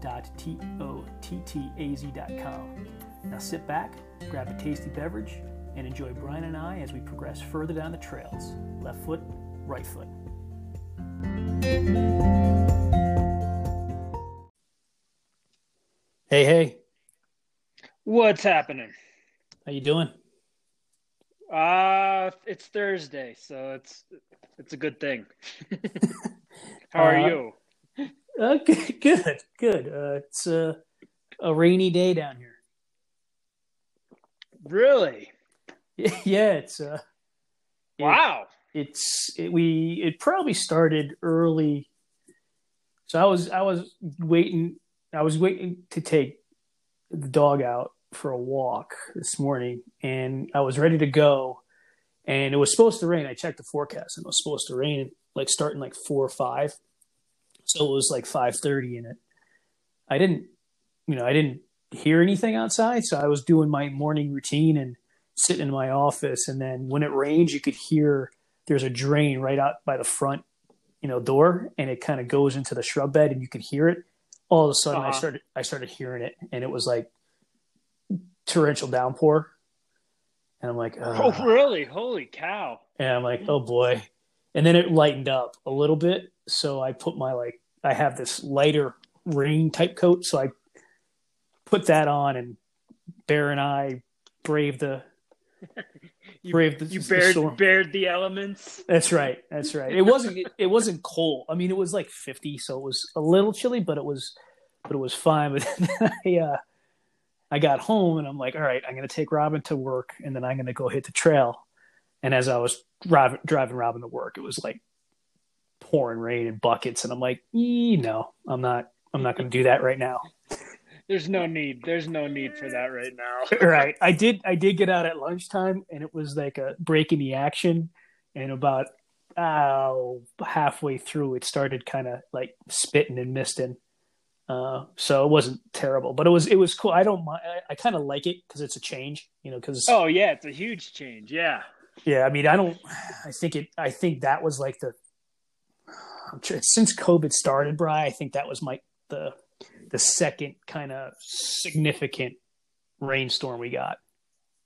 www.tottaz.com. Now sit back, grab a tasty beverage, and enjoy Brian and I as we progress further down the trails. Left foot, right foot. Hey, hey, What's happening? how you doing? Uh it's Thursday, so it's it's a good thing. How are Uh, you? Uh, good, good, good. Uh, it's a, a rainy day down here. Really? yeah, it's uh, it- Wow. it's it, we it probably started early so i was i was waiting i was waiting to take the dog out for a walk this morning and i was ready to go and it was supposed to rain i checked the forecast and it was supposed to rain like starting like four or five so it was like 5.30 in it i didn't you know i didn't hear anything outside so i was doing my morning routine and sitting in my office and then when it rains you could hear there's a drain right out by the front, you know, door, and it kind of goes into the shrub bed, and you can hear it. All of a sudden, I Uh-huh. started I started hearing it, and it was like torrential downpour, and I'm like, Oh, really? Holy cow. and I'm like, oh boy, and then it lightened up a little bit, so I put my like I have this lighter rain type coat, so I put that on, and Bear and I braved the You, braved the, you the bared, storm. bared the elements. That's right. That's right. It wasn't. It, it wasn't cold. I mean, it was like fifty, so it was a little chilly, but it was, but it was fine. But then I, uh, I got home and I'm like, all right, I'm gonna take Robin to work, and then I'm gonna go hit the trail. And as I was driving driving Robin to work, it was like pouring rain in buckets, and I'm like, "Eh, no, I'm not. I'm not gonna do that right now. There's no need. There's no need for that right now. right. I did. I did get out at lunchtime, and it was like a break in the action. And about oh, halfway through, it started kind of like spitting and misting. Uh, so it wasn't terrible, but it was it was cool. I don't mind. I, I kind of like it because it's a change, you know. Because Oh yeah, it's a huge change. Yeah. yeah, I mean, I don't. I think it. I think that was like the since COVID started, Bry. I think that was my the the second kind of significant rainstorm we got.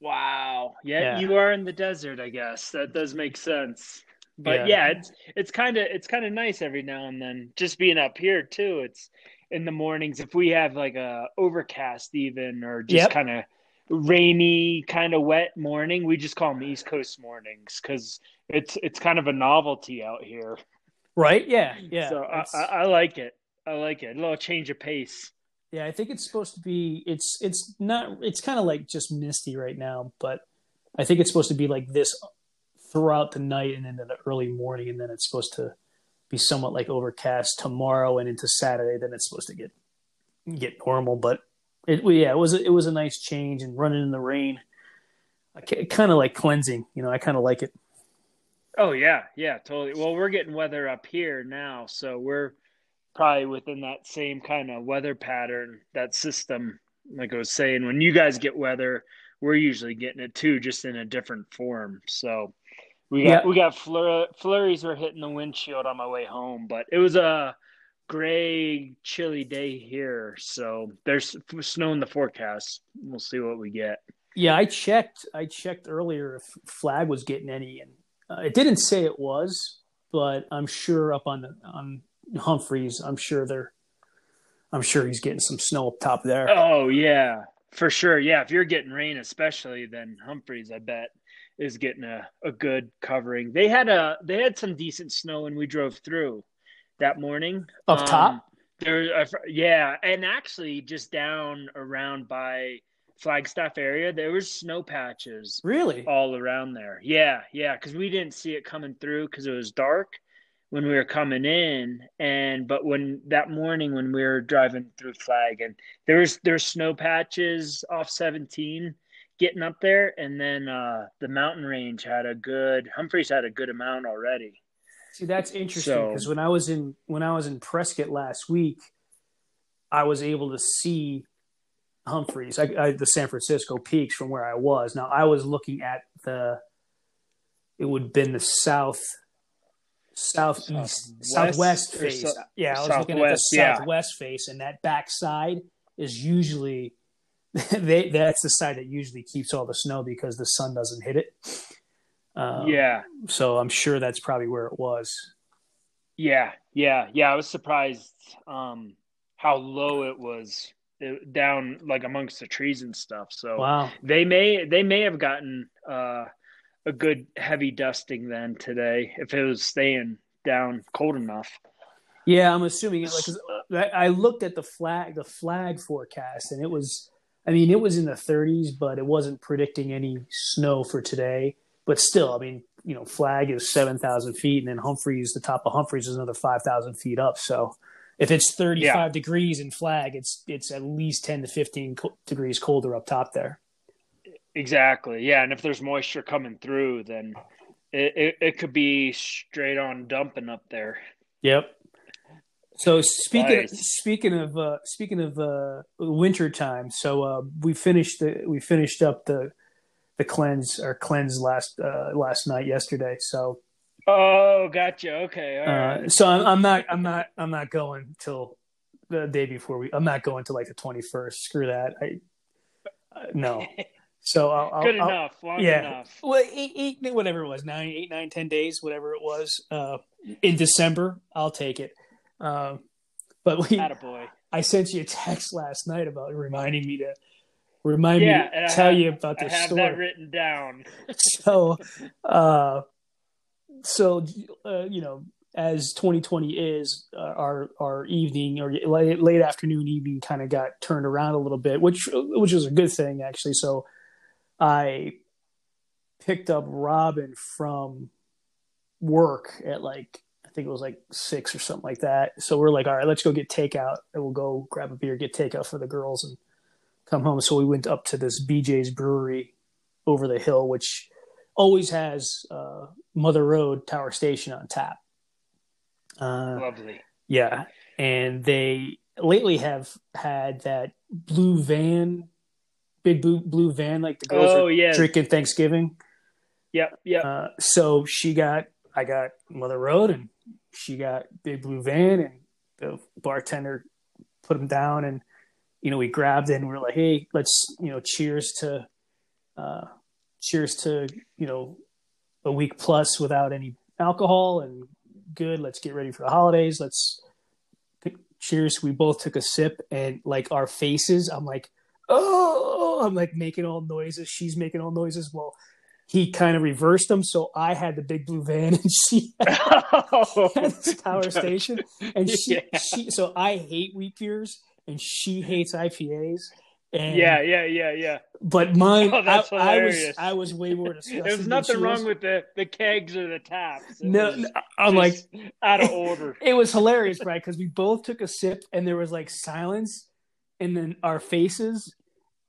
Wow. Yeah, Yeah. you are in the desert, I guess. That does make sense. But Yeah. yeah, it's it's kind of it's kind of nice every now and then. Just being up here too. It's in the mornings if we have like a overcast even or just Yep. kind of rainy, kind of wet morning, we just call them East Coast mornings cuz it's it's kind of a novelty out here. Right? Yeah, yeah. so I, I, I like it. I like it. A little change of pace. yeah, I think it's supposed to be. It's it's not. It's kind of like just misty right now, but I think it's supposed to be like this throughout the night and into the early morning, and then it's supposed to be somewhat like overcast tomorrow and into Saturday. Then it's supposed to get get normal, but it yeah, it was a, it was a nice change and running in the rain. Kind of like cleansing, you know. I kind of like it. Oh yeah, yeah, totally. Well, we're getting weather up here now, so we're probably within that same kind of weather pattern, that system. Like I was saying, when you guys get weather, we're usually getting it too, just in a different form. So we got Yeah. we got flur- flurries were hitting the windshield on my way home, but it was a gray, chilly day here. So there's snow in the forecast. We'll see what we get. Yeah, I checked. I checked earlier if Flag was getting any, and uh, it didn't say it was, but I'm sure up on the, on Humphreys, I'm sure they're, I'm sure he's getting some snow up top there. Oh yeah, for sure. Yeah, if you're getting rain, especially, then Humphreys, I bet, is getting a, a good covering. They had a they had some decent snow when we drove through that morning. Up top? there, yeah, and actually just down around by Flagstaff area, there was snow patches Really? all around there. Yeah, yeah, because we didn't see it coming through because it was dark. when we were coming in and but when that morning when we were driving through flag and there was there's snow patches off 17 getting up there and then uh the mountain range had a good humphreys had a good amount already see that's interesting because so, when i was in when i was in prescott last week i was able to see humphreys I, I, the san francisco peaks from where i was now i was looking at the it would have been the south southeast southwest face. So, yeah, I was looking at the southwest yeah. face, and that back side is usually they that's the side that usually keeps all the snow because the sun doesn't hit it. Um, yeah. So I'm sure that's probably where it was. Yeah, yeah, yeah. I was surprised um, how low it was down, like amongst the trees and stuff. So wow. they may they may have gotten uh, a good heavy dusting then today if it was staying down cold enough. Yeah, I'm assuming like I looked at the flag the flag forecast and it was I mean it was in the 30s but it wasn't predicting any snow for today. But still, I mean, you know, flag is 7,000 feet and then Humphreys the top of Humphreys is another 5,000 feet up. So if it's 35 yeah. degrees in flag, it's it's at least 10 to 15 co- degrees colder up top there. Exactly. Yeah, and if there's moisture coming through, then it, it, it could be straight on dumping up there. Yep. So speaking nice. of, speaking of uh, speaking of uh, winter time, so uh, we finished the we finished up the the cleanse or cleanse last uh, last night yesterday. So oh, gotcha. Okay. Uh, so I'm, I'm not I'm not I'm not going till the day before we. I'm not going to like the 21st. Screw that. I uh, no. So I'll, good I'll, enough, long yeah. enough. Well, eight, eight, whatever it was, nine, eight, nine, ten days, whatever it was, uh, in December, I'll take it. Um, but we, Boy, I sent you a text last night about reminding me to remind yeah, me to tell have, you about this I have story. that written down. so, uh, so uh, you know, as 2020 is, uh, our our evening or late, late afternoon evening kind of got turned around a little bit, which which was a good thing actually. So I picked up Robin from work at like I think it was like six or something like that. So we're like, all right, let's go get takeout, and we'll go grab a beer, get takeout for the girls, and come home. So we went up to this BJ's Brewery over the hill, which always has uh, Mother Road Tower Station on tap. Uh, Lovely. Yeah, and they lately have had that blue van big blue, blue van like the girls oh, are yeah. drinking Thanksgiving. Yep, yep. Uh, so she got, I got Mother Road, and she got big blue van, and the bartender put them down, and you know we grabbed it, and we are like, hey, let's you know, cheers to, uh, cheers to you know, a week plus without any alcohol, and good. Let's get ready for the holidays. Let's cheers. We both took a sip, and like our faces, I'm like oh, I'm like making all noises. She's making all noises. Well, he kind of reversed them. So I had the big blue van and she had, oh, had this Tower Station. And she, yeah. she, so I hate wheat beers and she hates IPAs. And, yeah, yeah, yeah, yeah. But mine, oh, I, I, was, I was way more disgusted. There's nothing wrong with the, the kegs or the taps. It no, no, I'm like out of order. It was hilarious, right? Because we both took a sip and there was like silence, and then our faces,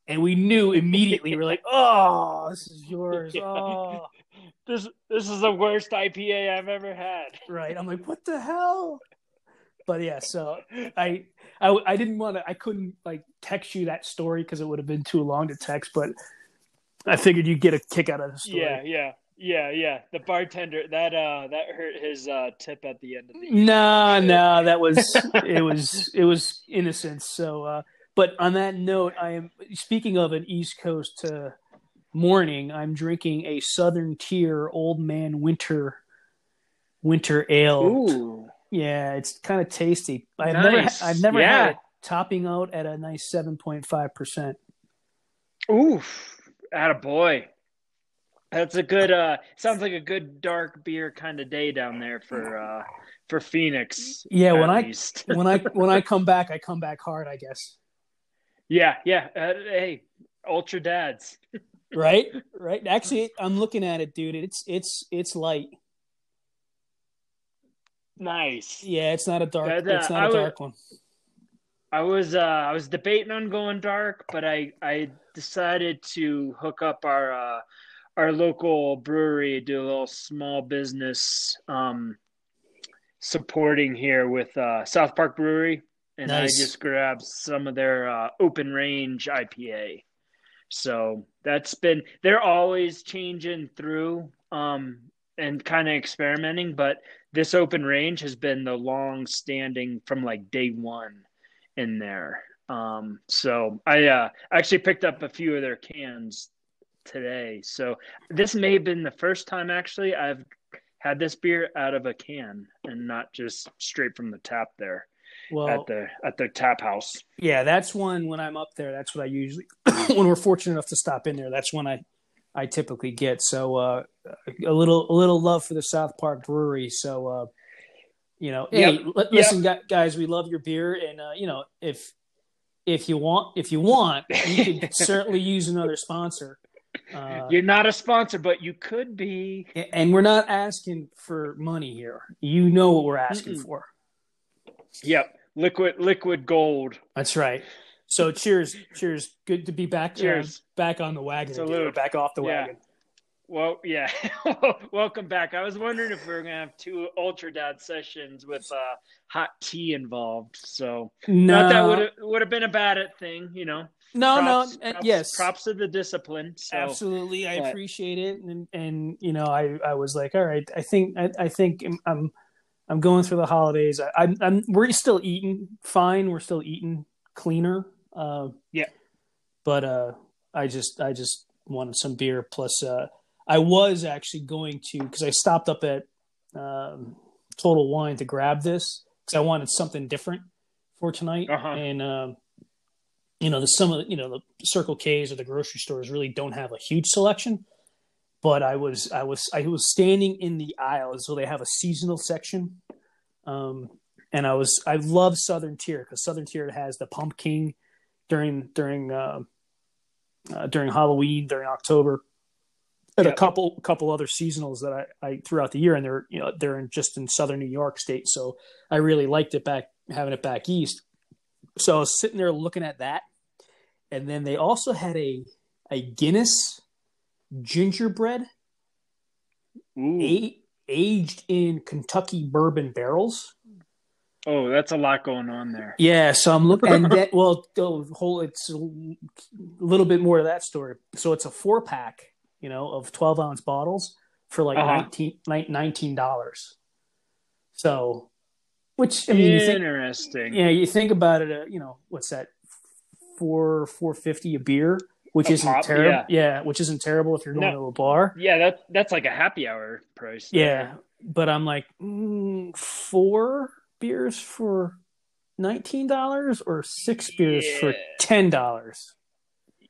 and we knew immediately. we're like, "Oh, this is yours." Oh, this this is the worst IPA I've ever had. Right? I'm like, "What the hell?" But yeah, so I I, I didn't want to. I couldn't like text you that story because it would have been too long to text. But I figured you'd get a kick out of the story. Yeah, yeah. Yeah, yeah. The bartender that uh that hurt his uh tip at the end of the No, no, that was it was it was innocent. So uh but on that note, I am speaking of an East Coast uh, morning. I'm drinking a Southern Tier Old Man Winter Winter Ale. Ooh. Yeah, it's kind of tasty. I've nice. never I've never yeah. had it topping out at a nice seven point five percent. Oof, at a boy. That's a good. uh Sounds like a good dark beer kind of day down there for uh for Phoenix. Yeah, when least. I when I when I come back, I come back hard. I guess. Yeah, yeah. Uh, hey, ultra dads. right, right. Actually, I'm looking at it, dude. It's it's it's light. Nice. Yeah, it's not a dark. That, uh, it's not I a dark one. I was uh, I was debating on going dark, but I I decided to hook up our uh, our local brewery, do a little small business um, supporting here with uh, South Park Brewery, and Nice. I just grabbed some of their uh, open range IPA. So that's been they're always changing through um, and kind of experimenting, but this open range has been the long standing from like day one in there. Um, so I uh, actually picked up a few of their cans today. So this may have been the first time actually I've had this beer out of a can and not just straight from the tap there Well, at the at the tap house. yeah, that's one when I'm up there. That's what I usually when we're fortunate enough to stop in there. That's when I I typically get. So uh, a little a little love for the South Park Brewery. So uh, you know, hey, li- listen, gu- guys, we love your beer, and uh, you know, if if you want, if you want, you could certainly use another sponsor. Uh, You're not a sponsor, but you could be. and we're not asking for money here. You know what we're asking Mm-mm. for. Yep, liquid liquid gold. That's right. So cheers, cheers. Good to be back. uh, Cheers. back on the wagon. Salute. back off the Yeah. wagon. Well, yeah. Welcome back. I was wondering if we were gonna have two Ultra Dad sessions with uh, hot tea involved. So No, not that would would have been a bad thing, you know. no, Props- no. props- yes, Props to the discipline. So absolutely. I but- appreciate it, and and you know, I I was like, all right. I think I, I think I'm- I'm I'm going through the holidays. I, I'm I'm we're still eating fine. We're still eating cleaner. Uh, Yeah. but uh, I just I just wanted some beer. Plus, uh, I was actually going to because I stopped up at um, Total Wine to grab this because I wanted something different for tonight, Uh-huh. and um, you know the some of the, you know the Circle K's or the grocery stores really don't have a huge selection. But I was I was I was standing in the aisle, so they have a seasonal section, um, and I was I love Southern Tier because Southern Tier has the pumpkin during during uh, uh, during Halloween during October, and a couple couple other seasonals that I, I throughout the year, and they're you know they're in, just in Southern New York State, so I really liked it back having it back east. So I was sitting there looking at that, and then they also had a a Guinness gingerbread a- aged in Kentucky bourbon barrels. Oh, that's a lot going on there. Yeah, so I'm looking, and that well, the whole it's a little bit more of that story. So it's a four pack, you know, of 12 ounce bottles for like Uh-huh. 19 dollars. So, which I mean, you think, Interesting. yeah, you think about it. Uh, you know, what's that? Four four fifty a beer, which A isn't terrible. yeah. Yeah. which isn't terrible if you're going No. to a bar. Yeah, that that's like a happy hour price. there. Yeah, but I'm like mm, four beers for nineteen dollars or six beers for ten dollars.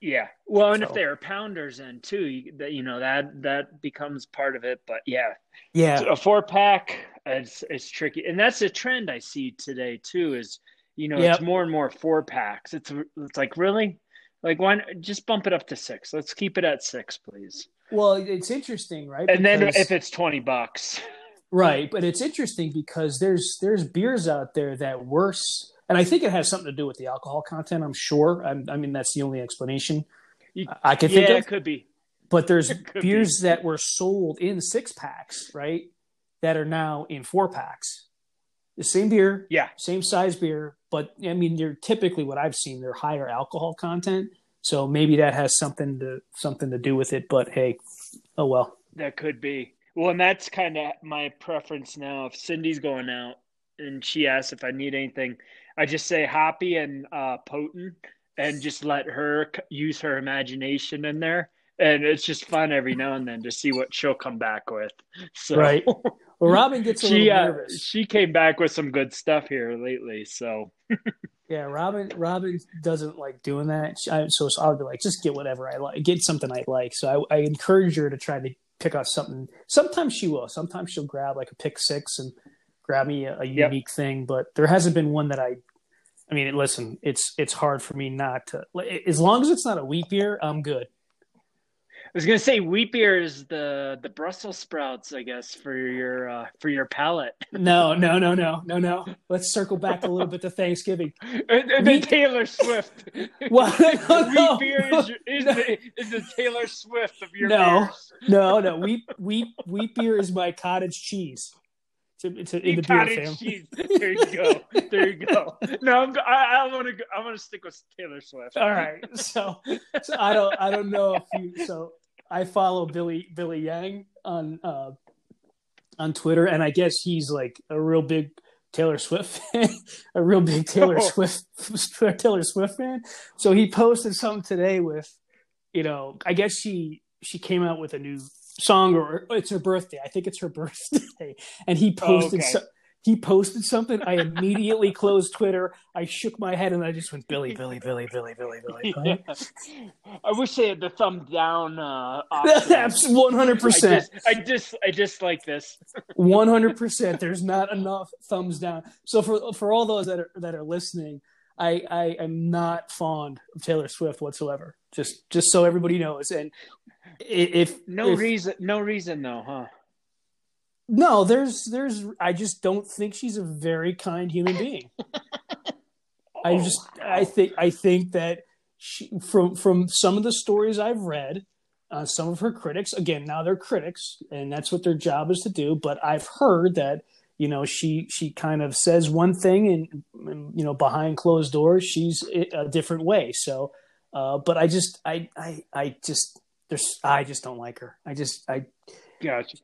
Yeah. Well, and if they are pounders in too, you, that you know that that becomes part of it. But yeah, Yeah, a four pack it's it's tricky, and that's a trend I see today too. Is you know Yep. it's more and more four packs. It's it's like really, like why not- just bump it up to six? Let's keep it at six, please. well, it's interesting, right? And then if it's twenty bucks, right, but it's interesting because there's there's beers out there that worse, and I think it has something to do with the alcohol content. I'm sure. I'm, I mean, that's the only explanation You- I can yeah, think of. it could be. But there's beers that were sold in six packs, right? That are now in four packs. The same beer, Yeah, same size beer, but I mean, they're typically what I've seen. They're higher alcohol content, so maybe that has something to something to do with it. But hey, oh well. that could be. Well, and that's kind of my preference now. If Cindy's going out and she asks if I need anything, I just say hoppy and uh, potent, and just let her use her imagination in there. And it's just fun every now and then to see what she'll come back with. So Right. Well, Robin gets a she little uh, nervous. she came back with some good stuff here lately. So Yeah, Robin. Robin doesn't like doing that. She, I, so, so I'll be like, just get whatever I like. Get something I like. So I, I encourage her to try to pick off something. Sometimes she will. Sometimes she'll grab like a pick six and grab me a, a Yep. unique thing. But there hasn't been one that I. I mean, listen, it's it's hard for me not to. As long as it's not a wheat beer, I'm good. Was gonna say wheat beer is the the Brussels sprouts, I guess, for your uh, for your palate. No, no, no, no, no, no. Let's circle back a little bit to Thanksgiving. and, and then Taylor Swift. Well, no, wheat beer is, your, is, no. the, is the Taylor Swift of your No. beers. no, no. Wheat, wheat, wheat beer is my cottage cheese. To, to, in the beer Cottage family. cheese. There you go. There you go. No, I'm, I, I want to. I want to stick with Taylor Swift. All right. So, so I don't I don't know if you so I follow Billy Billy Yang on uh on Twitter and I guess he's like a real big Taylor Swift fan, a real big Taylor Oh. Swift Taylor Swift fan. So he posted something today with you know, I guess she she came out with a new song or it's her birthday. I think it's her birthday. And he posted okay. so, he posted something. I immediately closed Twitter. I shook my head and I just went Billy, Billy, Billy, Billy, Billy, Billy. Yeah. I wish they had the thumb down uh. That's one hundred I percent. just, I just, I just like this. One hundred percent. There's not enough thumbs down. So for for all those that are that are listening, I I am not fond of Taylor Swift whatsoever. Just just so everybody knows. And if No if- reason, no reason though, huh? No, there's there's I just don't think she's a very kind human being. I Oh, just I think I think that she, from from some of the stories I've read, uh, some of her critics again now they're critics and that's what their job is to do. But I've heard that you know she she kind of says one thing and, and you know behind closed doors she's a different way. So, uh, but I just I I I just there's I just don't like her. I just I Gotcha.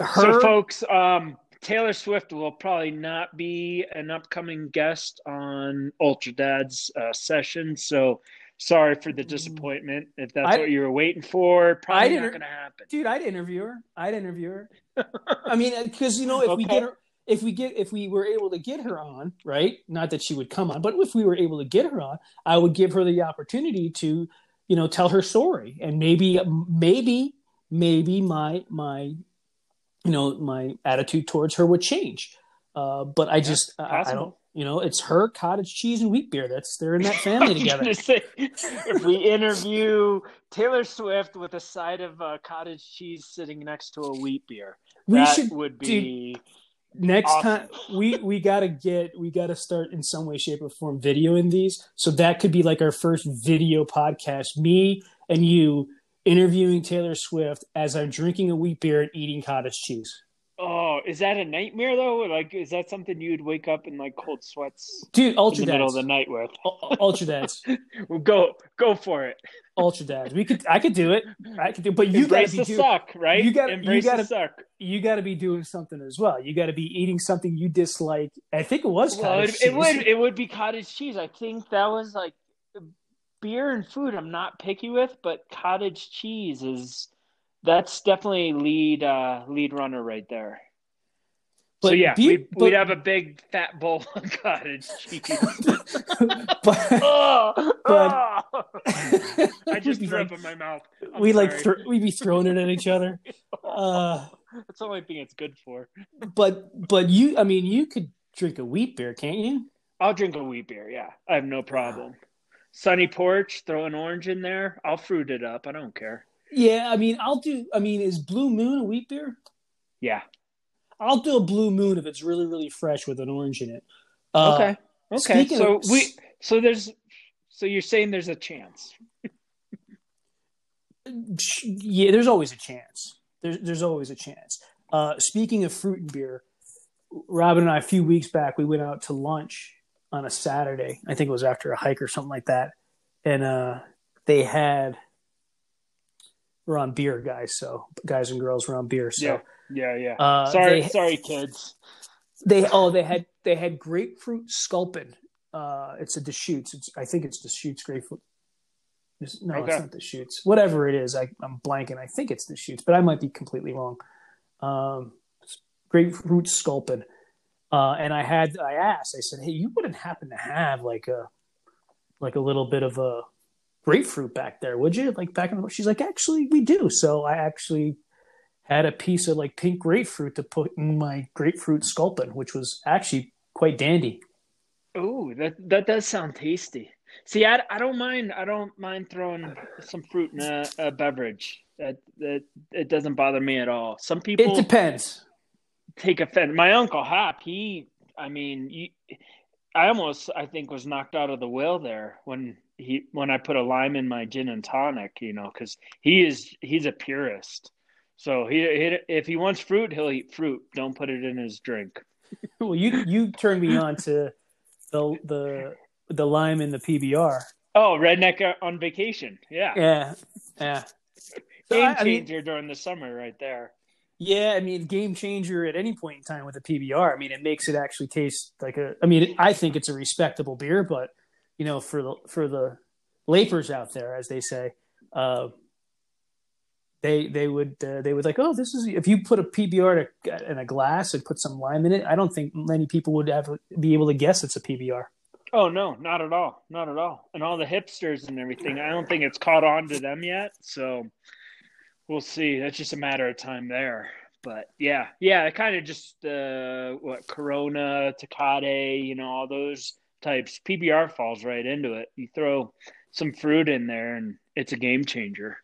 Her So, folks, um, Taylor Swift will probably not be an upcoming guest on Ultra Dad's uh, session. So, sorry for the disappointment. If that's I- what you were waiting for, probably didn't- going to happen. dude i'd interview her i'd interview her i mean because you know if we get her if we get if we were able to get her on right not that she would come on but if we were able to get her on i would give her the opportunity to you know tell her story and maybe maybe maybe my my you know my attitude towards her would change. Uh but i just I, I don't you know it's her cottage cheese and wheat beer that's they're in that family together. say, if we interview Taylor Swift with a side of uh, cottage cheese sitting next to a wheat beer, we that should would be next Awesome. time we we gotta get we gotta start in some way shape or form videoing these. So that could be like our first video podcast me and you interviewing taylor swift as i'm drinking a wheat beer and eating cottage cheese Oh, is that a nightmare though? Like, is that something you'd wake up in like cold sweats dude in the ultra middle of the night with? Ultra dads Well, go, go for it. ultra dads we could i could do it i could do but you gotta be the doing suck, right? you gotta- you gotta- the suck. you gotta be doing something as well you gotta be eating something you dislike i think it was Well, cottage it, cheese it would, it would be cottage cheese. I think that was like beer and food. I'm not picky with, but cottage cheese is that's definitely lead, uh, lead runner right there. so But yeah, beer- we'd, but- we'd have a big fat bowl of cottage cheese. but oh, But- oh. I just threw like- up in my mouth. I'm we like th- we'd be throwing it at each other. Uh, That's the only thing it's good for. but but you, I mean, you could drink a wheat beer, can't you? I'll drink a wheat beer. Yeah, I have no problem. Sunny porch, throw an orange in there. I'll fruit it up. I don't care. Yeah, I mean, I'll do. I mean, is Blue Moon a wheat beer? Yeah. I'll do a Blue Moon if it's really really fresh with an orange in it. Uh, Okay. Okay. So of- we. So there's. So you're saying there's a chance. Yeah, there's always a chance. There's there's always a chance. Uh, speaking of fruit and beer, Robin and I a few weeks back we went out to lunch on a Saturday. I think it was after a hike or something like that, and uh, they had we're on beer, guys. So guys and girls were on beer. So Yeah. Yeah. Yeah. uh, sorry. they, sorry, kids. they oh they had they had grapefruit sculpin. Uh, it's a Deschutes. It's I think it's Deschutes grapefruit. No, Okay. it's not Deschutes. Whatever it is, I, I'm blanking. I think it's Deschutes, but I might be completely wrong. Um, grapefruit sculpin. Uh, and I had I asked. I said, "Hey, you wouldn't happen to have like a like a little bit of a grapefruit back there, would you? Like back in the She's like, "Actually, we do." So I actually had a piece of like pink grapefruit to put in my grapefruit sculpin, which was actually quite dandy. Oh, that that does sound tasty. See, I, I don't mind. I don't mind throwing some fruit in a, a beverage. That that it doesn't bother me at all. Some people It depends. Take offense. My uncle Hap, he, I mean, you, I almost, I think, was knocked out of the will there when he when I put a lime in my gin and tonic. You know, because he is he's a purist. So he, he if he wants fruit, he'll eat fruit. Don't put it in his drink. Well, you you turned me on to the the the lime in the PBR. Oh, redneck on vacation. Yeah, Yeah, yeah. So, game I- I mean- changer during the summer, right there. Yeah, I mean, game changer at any point in time with a PBR. I mean, it makes it actually taste like a. I mean, I think it's a respectable beer, but you know, for the for the lapers out there, as they say, uh, they they would uh, they would like, oh, this is if you put a PBR to, in a glass and put some lime in it. I don't think many people would have be able to guess it's a PBR. Oh no, not at all, not at all. And all the hipsters and everything, I don't think it's caught on to them yet. So we'll see. That's just a matter of time there. But yeah, yeah, it kind of just uh, what Corona, Tecate, you know, all those types. PBR falls right into it. You throw some fruit in there, and it's a game changer.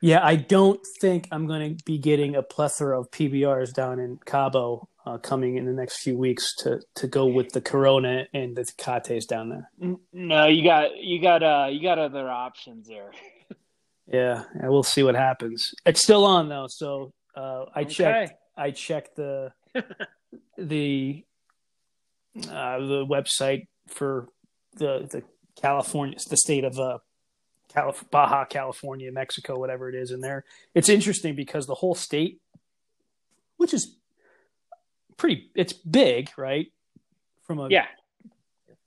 Yeah, I don't think I'm going to be getting a plethora of PBRs down in Cabo uh, coming in the next few weeks to to go with the Corona and the Tecates down there. No, you got you got uh you got other options there. Yeah, and we'll see what happens. It's still on though, so uh, I checked. I checked the the uh, the website for the the California, the state of uh, Calif- Baja California, Mexico, whatever it is, in there. It's interesting because the whole state, which is pretty, it's big, right? From a Yeah,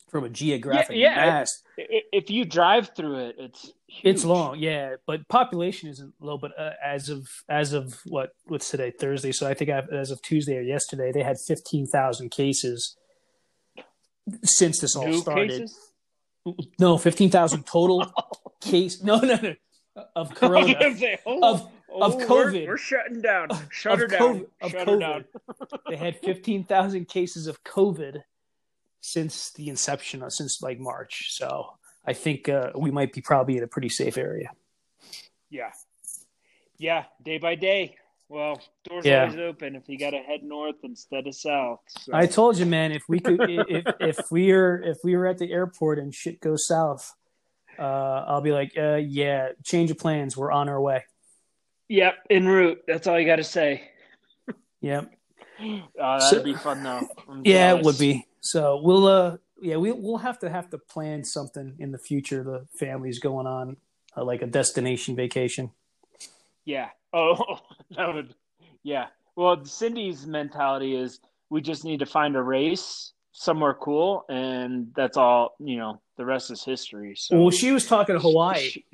from a geographic Yeah, yeah. mass, if you drive through it, it's It's long, yeah, but population isn't low. But uh, as of as of what what's today Thursday, so I think I've, as of Tuesday or yesterday, they had fifteen thousand cases since this all New started. cases. No, fifteen thousand total case. No, no, no, of corona say, oh, of oh, of we're- COVID. We're, shutting down. Shut of her down. COVID, Shut her down. they had fifteen thousand cases of COVID since the inception, since like March. So I think uh, we might be probably in a pretty safe area. Yeah, yeah. Day by day. Well, doors Yeah. always open if you got to head north instead of south. So. I told you, man. If we could, if if we are if we were at the airport and shit goes south, uh, I'll be like, uh, yeah, change of plans. We're on our way. Yep, en route. That's all you got to say. Yep. Oh, that'd So- be fun though. I'm Yeah, it would be. So we'll, uh, yeah, we we'll have to have to plan something in the future. The family's going on uh, like a destination vacation. Yeah. Oh, that would. Yeah. Well, Cindy's mentality is we just need to find a race somewhere cool, and that's all. You know, the rest is history. So Well, she was talking to Hawaii. She,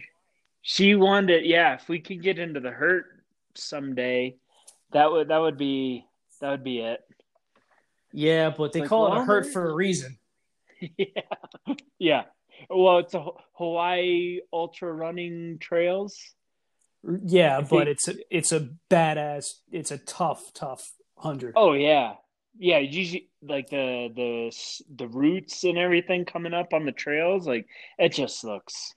she wanted, yeah. If we could get into the HURT someday, that would that would be that would be it. Yeah, but they Like, call it a HURT for a reason. yeah, yeah. Well, it's a Hawaii ultra running trails. Yeah, I but think- it's a, it's a badass. It's a tough, tough hundred. Oh yeah, yeah. Usually, like the the the roots and everything coming up on the trails, like it just looks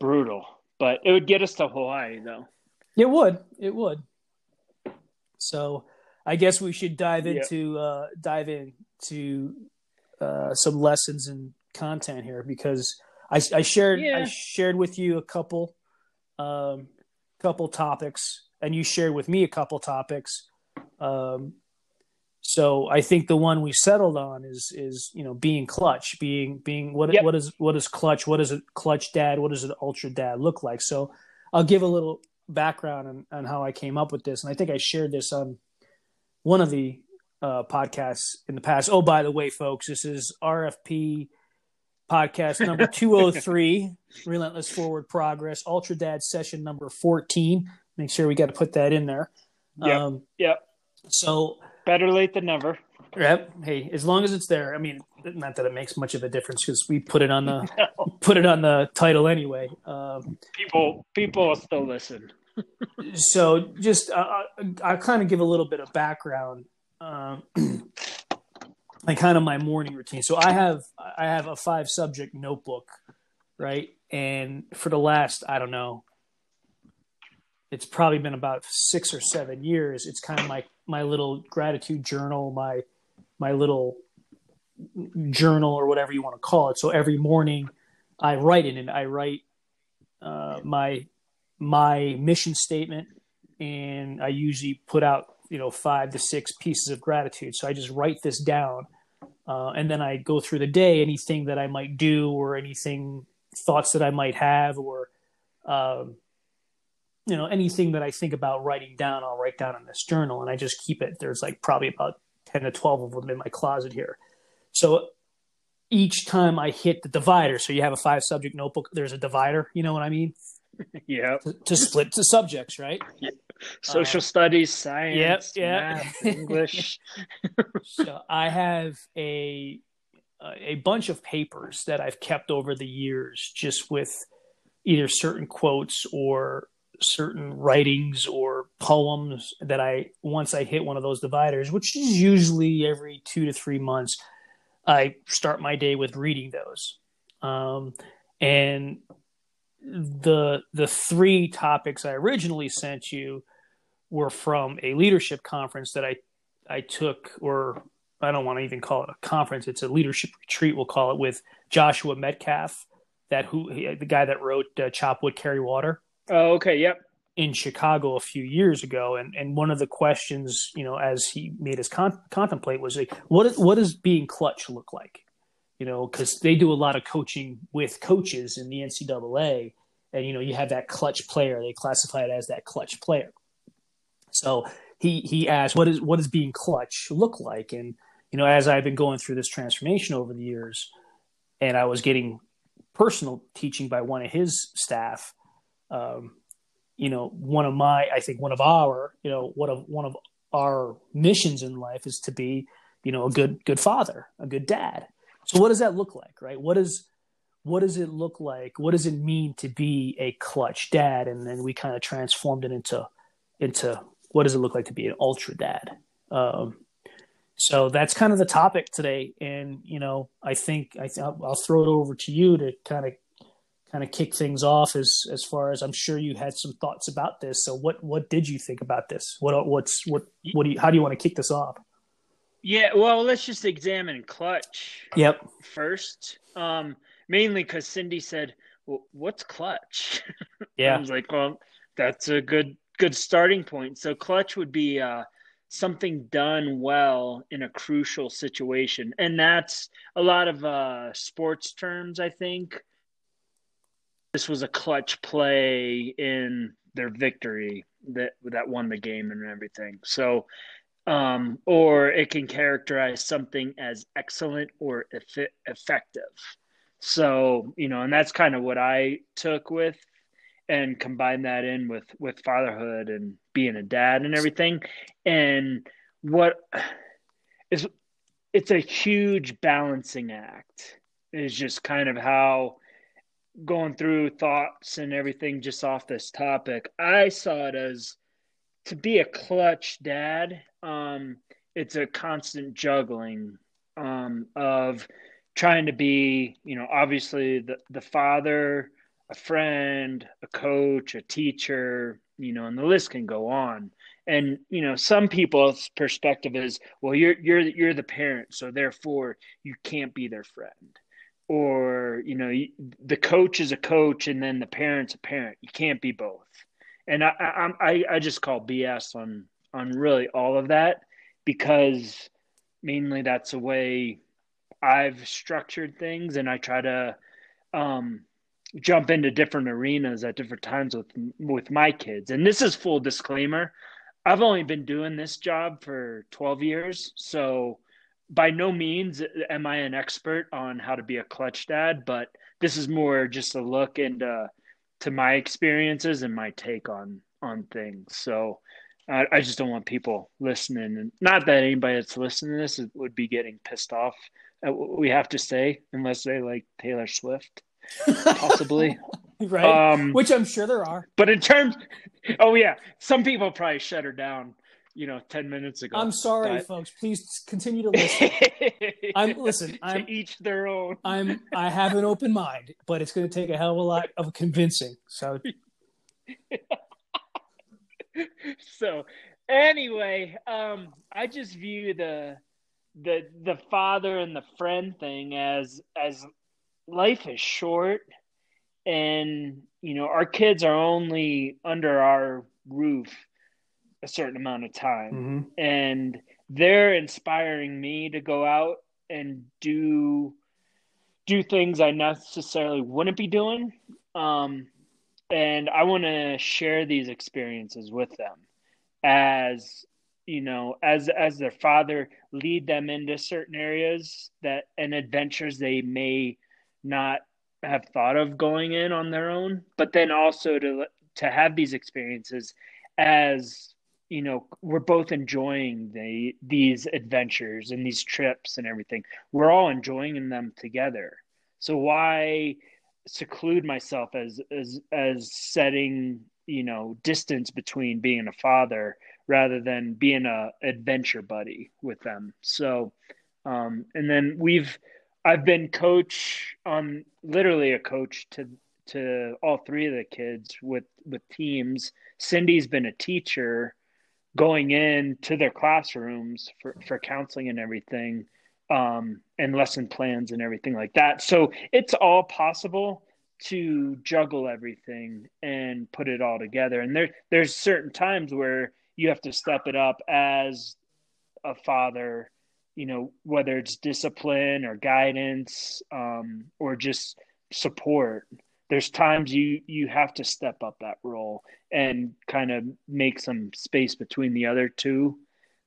brutal. But it would get us to Hawaii, though. It would. It would. So, I guess we should dive Yeah. into uh, dive into uh, some lessons and content here because I, I shared I shared with you a couple um, couple topics and you shared with me a couple topics. Um, so I think the one we settled on is is you know being clutch, being being what Yep. what is what is clutch, what is a clutch dad, what does an ultra dad look like? So I'll give a little background on, on how I came up with this, and I think I shared this on one of the uh, podcasts in the past. Oh, by the way, folks, this is RFP podcast number two hundred three, Relentless Forward Progress, Ultra Dad session number fourteen. Make sure we got to put that in there. Yep. Um, Yep. so Better late than never. Yep. Hey, as long as it's there. I mean, not that it makes much of a difference because we put it on the put it on the title anyway. Um, People people still listen. So just uh, I kind of give a little bit of background, um, like kind of my morning routine. So I have I have a five subject notebook, right? And for the last I don't know, it's probably been about six or seven years. It's kind of my my little gratitude journal, my my little journal or whatever you want to call it. So every morning I write in it. I write uh, my my mission statement, and I usually put out you know five to six pieces of gratitude. So I just write this down, uh, and then I go through the day, anything that I might do or anything thoughts that I might have or um, you know anything that I think about writing down, I'll write down in this journal, and I just keep it. There's like probably about ten to twelve of them in my closet here. So each time I hit the divider, so you have a five subject notebook, there's a divider. You know what I mean? Yeah. To, to split the subjects, right? Yeah. Social uh, studies, science, yep, yep. math, English. so I have a a bunch of papers that I've kept over the years, just with either certain quotes or certain writings or poems that I once I hit one of those dividers, which is usually every two to three months, I start my day with reading those. Um, and the the three topics I originally sent you were from a leadership conference that I I took, or I don't want to even call it a conference. It's a leadership retreat. We'll call it with Joshua Medcalf that who the guy that wrote uh, Chop Wood Carry Water. Oh, okay. Yep. In Chicago a few years ago, and and one of the questions, you know, as he made us con- contemplate was like, what is, what does being clutch look like? You know, because they do a lot of coaching with coaches in the NCAA, and you know, you have that clutch player. They classify it as that clutch player. So he he asked, what is what does being clutch look like? And you know, as I've been going through this transformation over the years, and I was getting personal teaching by one of his staff um, you know, one of my, I think one of our, you know, one of one of our missions in life is to be, you know, a good good father, a good dad. So what does that look like, right? What is what does it look like? What does it mean to be a clutch dad? And then we kind of transformed it into into what does it look like to be an ultra dad? Um, so that's kind of the topic today, and you know, I think I th- I'll throw it over to you to kind of kind of kick things off as as far as I'm sure you had some thoughts about this. So what what did you think about this? What what's what what do you how do you want to kick this off? Yeah, well, let's just examine clutch. Yep. First, um, mainly because Cindy said, well, "What's clutch?" Yeah, I was like, "Well, that's a good good starting point." So clutch would be uh, something done well in a crucial situation, and that's a lot of uh, sports terms, I think this was a clutch play in their victory that that won the game and everything. So, um, or it can characterize something as excellent or eff- effective. So, you know, and that's kind of what I took with and combine that in with with fatherhood and being a dad and everything. And what is it's a huge balancing act is just kind of how going through thoughts and everything just off this topic, I saw it as to be a clutch dad. Um, it's a constant juggling um, of trying to be, you know, obviously the the father, a friend, a coach, a teacher, you know, and the list can go on. And you know, some people's perspective is, well, you're you're you're the parent, so therefore you can't be their friend. Or you know the coach is a coach and then the parent's a parent. You can't be both. And i i i just call bs on on really all of that because mainly that's the way i've structured things and i try to um, jump into different arenas at different times with with my kids. And this is full disclaimer. I've only been doing this job for 12 years. So by no means am I an expert on how to be a clutch dad, but this is more just a look into to my experiences and my take on on things. So I, I just don't want people listening, and not that anybody that's listening to this would be getting pissed off at what we have to say, unless they like Taylor Swift, possibly. right? Um, Which I'm sure there are. But in terms, oh yeah, some people probably shut her down you know 10 minutes ago i'm sorry but... folks please continue to listen i'm listen i'm each their own i'm i have an open mind but it's going to take a hell of a lot of convincing so so anyway, um, I just view the the the father and the friend thing as as life is short and you know our kids are only under our roof a certain amount of time mm-hmm. and they're inspiring me to go out and do do things I necessarily wouldn't be doing um, and I want to share these experiences with them as you know as as their father lead them into certain areas that and adventures they may not have thought of going in on their own but then also to to have these experiences as you know we're both enjoying the these adventures and these trips and everything. We're all enjoying them together. So why seclude myself as as as setting you know distance between being a father rather than being a adventure buddy with them. So um and then we've i've been coach on literally a coach to to all three of the kids with with teams. Cindy's been a teacher going in to their classrooms for for counseling and everything um, and lesson plans and everything like that. So it's all possible to juggle everything and put it all together. And there there's certain times where you have to step it up as a father, you know, whether it's discipline or guidance um, or just support. There's times you you have to step up that role and kind of make some space between the other two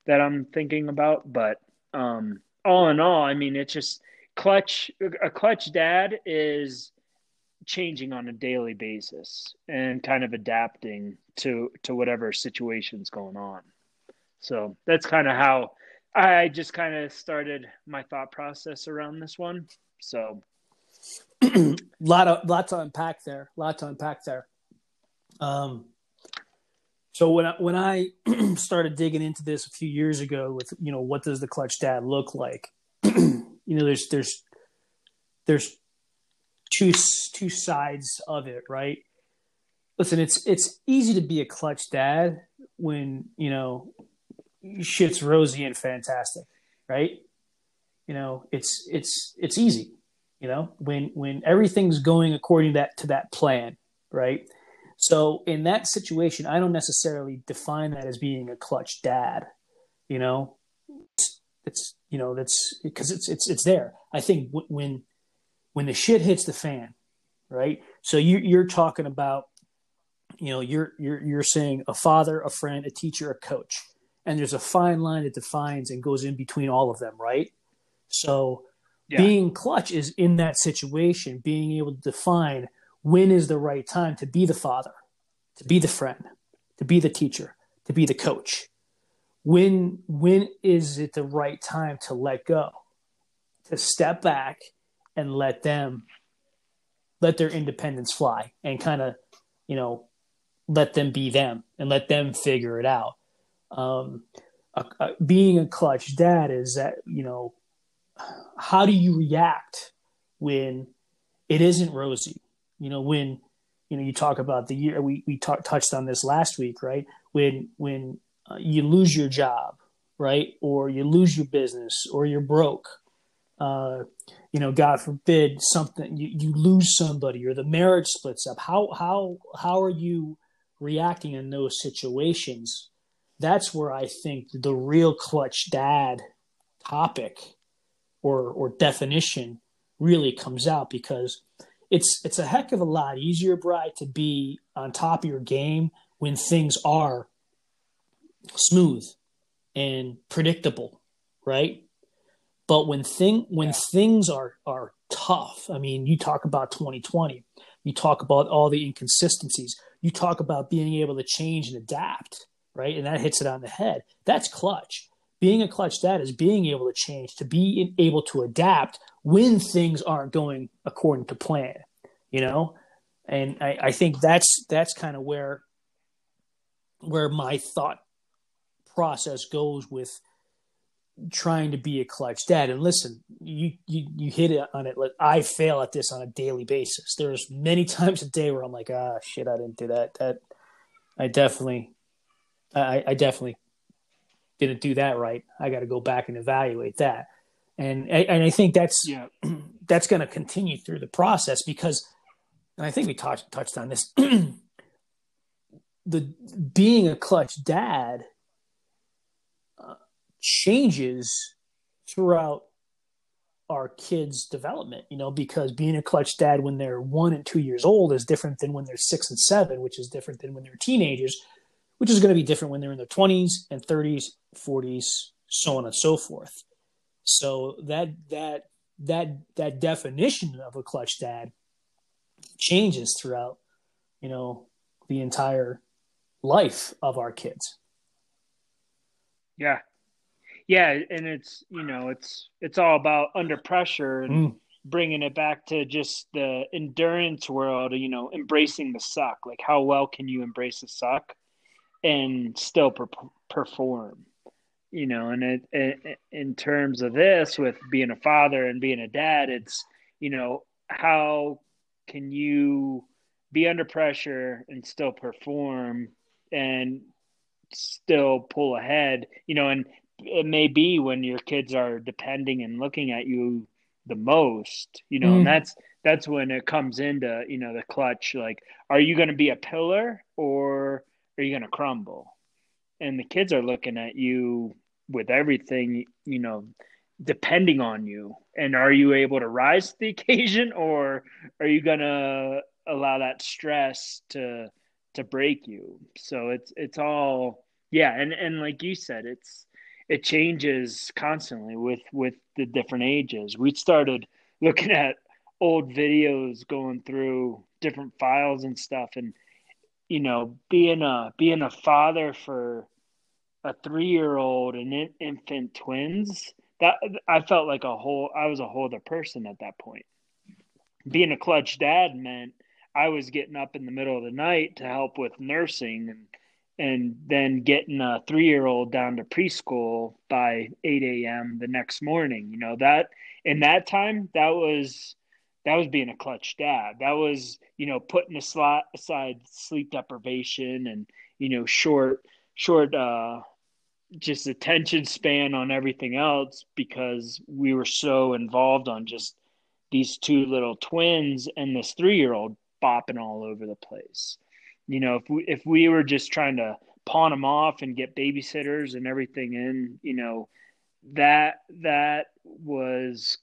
that I'm thinking about. But um, all in all, I mean, it's just clutch. A clutch dad is changing on a daily basis and kind of adapting to to whatever situation's going on. So that's kind of how I just kind of started my thought process around this one. So lot of lot to unpack there. A lot to unpack there. Um, so when I, when I started digging into this a few years ago with you know what does the clutch dad look like, you know there's there's there's two two sides of it, right? Listen, it's it's easy to be a clutch dad when you know shit's rosy and fantastic, right? You know, it's it's it's easy, you know, when when everything's going according to that to that plan, right? So in that situation, I don't necessarily define that as being a clutch dad. You know, it's, it's you know that's because it's it's it's there. I think w- when when the shit hits the fan, right? So you you're talking about, you know, you're you're you're saying a father, a friend, a teacher, a coach, and there's a fine line that defines and goes in between all of them, right? So yeah. being clutch is in that situation, being able to define when is the right time to be the father, to be the friend, to be the teacher, to be the coach? When when is it the right time to let go? To step back and let them let their independence fly and kind of, you know, let them be them and let them figure it out. Um, being a clutch dad is that, you know, how do you react when it isn't rosy? You know, when you know you talk about the year we we talk, touched on this last week, right? When when uh, you lose your job, right, or you lose your business, or you're broke, uh, you know, God forbid something you, you lose somebody or the marriage splits up. How how how are you reacting in those situations? That's where I think the real clutch dad topic or or definition really comes out because it's it's a heck of a lot easier, Bry, to be on top of your game when things are smooth and predictable, right? But when thing when yeah. things are are tough, I mean, you talk about 2020, you talk about all the inconsistencies, you talk about being able to change and adapt, right? And that hits it on the head. That's clutch. Being a clutch dad is being able to change, to be able to adapt when things aren't going according to plan, you know? And I, I think that's that's kind of where where my thought process goes with trying to be a clutch dad. And listen, you you you hit it on it. Like I fail at this on a daily basis. There's many times a day where I'm like, ah, shit, I didn't do that. That I definitely I, I definitely didn't do that right. I got to go back and evaluate that. And and I think that's Yeah. that's going to continue through the process because, and I think we touched touched on this. the being a clutch dad uh, changes throughout our kids' development, you know, because being a clutch dad when they're one and two years old is different than when they're six and seven, which is different than when they're teenagers, which is going to be different when they're in their 20s and 30s, 40s, so on and so forth. So that that that that definition of a clutch dad changes throughout, you know, the entire life of our kids. Yeah. Yeah, and it's you know it's it's all about under pressure and Mm. bringing it back to just the endurance world. You know, embracing the suck. Like how well can you embrace the suck and still per- perform? You know, and it, it in terms of this with being a father and being a dad, it's you know how can you be under pressure and still perform and still pull ahead you know and it may be when your kids are depending and looking at you the most you know Mm. and that's that's when it comes into you know the clutch like are you going to be a pillar or are you going to crumble? And the kids are looking at you with everything you know depending on you. And are you able to rise to the occasion or are you going to allow that stress to to break you? So it's it's all yeah and and like you said it's it changes constantly with with the different ages. We started looking at old videos going through different files and stuff and you know being a being a father for a three year old and in, infant twins that i felt like a whole i was a whole other person at that point being a clutch dad meant i was getting up in the middle of the night to help with nursing and and then getting a three year old down to preschool by 8 a.m. the next morning. You know, that in that time, that was that was being a clutch dad. That was, you know, putting aside, sleep deprivation and, you know, short, short, uh, just attention span on everything else because we were so involved on just these two little twins and this three year old bopping all over the place you know, if we if we were just trying to pawn them off and get babysitters and everything in, you know, that that was,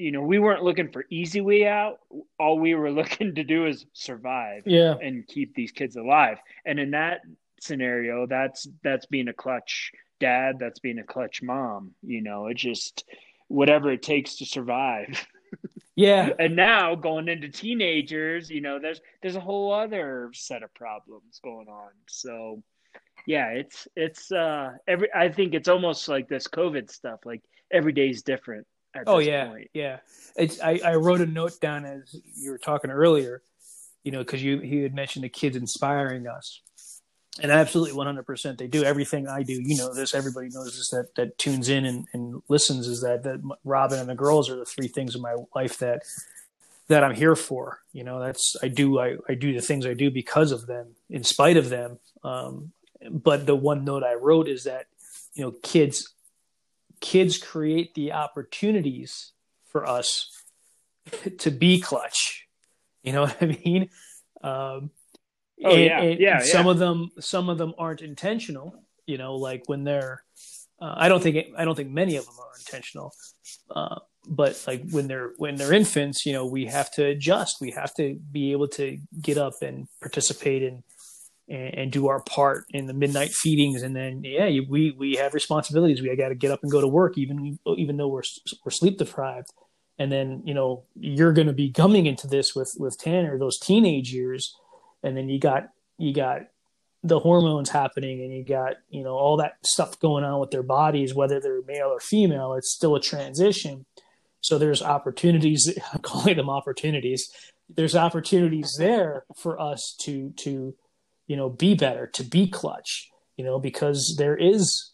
you know, we weren't looking for easy way out. All we were looking to do is survive Yeah. and keep these kids alive. And in that scenario, that's that's being a clutch dad, that's being a clutch mom. You know, it just whatever it takes to survive. Yeah. and now going into teenagers you know there's there's a whole other set of problems going on so yeah it's it's uh every i think it's almost like this covid stuff like every day's different Oh yeah, point yeah. It's I, I wrote a note down as you were talking earlier, you know, because you he had mentioned the kids inspiring us, and absolutely one hundred percent they do everything I do. You know this. Everybody knows this. That that tunes in and, and listens is that that Robin and the girls are the three things in my life that that I'm here for. You know, that's I do I, I do the things I do because of them, in spite of them. Um, but the one note I wrote is that you know kids kids create the opportunities for us to be clutch. You know what I mean? Um, Oh, and- yeah. and Yeah, Some yeah. of them, some of them aren't intentional. You know, like when they're. Uh, I don't think I don't think many of them are intentional. Uh, but like when they're when they're infants, you know, we have to adjust. We have to be able to get up and participate in and, and do our part in the midnight feedings. And then, yeah, you, we we have responsibilities. We got to get up and go to work, even even though we're we're sleep deprived. And then, you know, you're going to be coming into this with with Tanner those teenage years, and then you got you got the hormones happening and you got you know all that stuff going on with their bodies whether they're male or female it's still a transition so there's opportunities i'm calling them opportunities there's opportunities there for us to to you know be better to be clutch you know because there is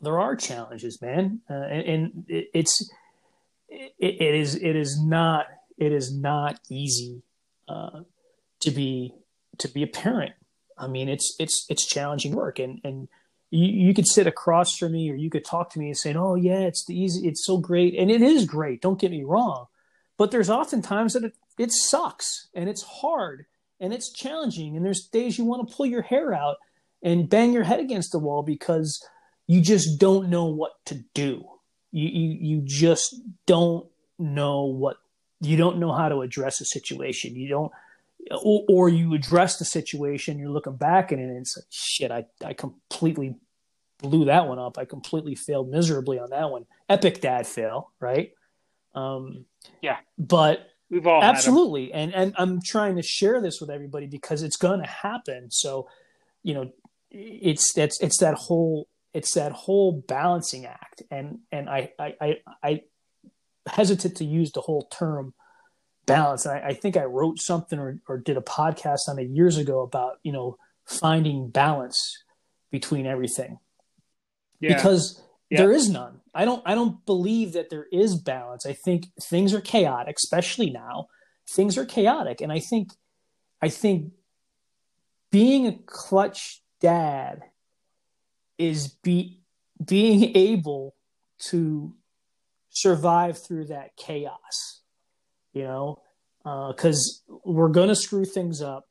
there are challenges man. Uh, and, and it, it's it, it is it is not it is not easy uh, to be to be a parent. I mean, it's it's it's challenging work, and and you, you could sit across from me, or you could talk to me and say, "Oh yeah, it's the easy, it's so great," and it is great. Don't get me wrong, but there's often times that it, it sucks and it's hard and it's challenging, and there's days you want to pull your hair out and bang your head against the wall because you just don't know what to do. You you you just don't know what you don't know how to address a situation. You don't or, or you address the situation, you're looking back at it and it's like, shit, I, I completely blew that one up. I completely failed miserably on that one. Epic dad fail, right? Um, yeah. But we've all absolutely. And, and I'm trying to share this with everybody because it's going to happen. So, you know, it's, it's, it's that whole, it's that whole balancing act. And, and I, I, I, I hesitate to use the whole term balance. And I, I think I wrote something or, or did a podcast on it years ago about, you know, finding balance between everything. Yeah. Because yeah. there is none. I don't I don't believe that there is balance. I think things are chaotic, especially now. Things are chaotic. And I think I think being a clutch dad is be being able to survive through that chaos you know, because uh, we're gonna screw things up.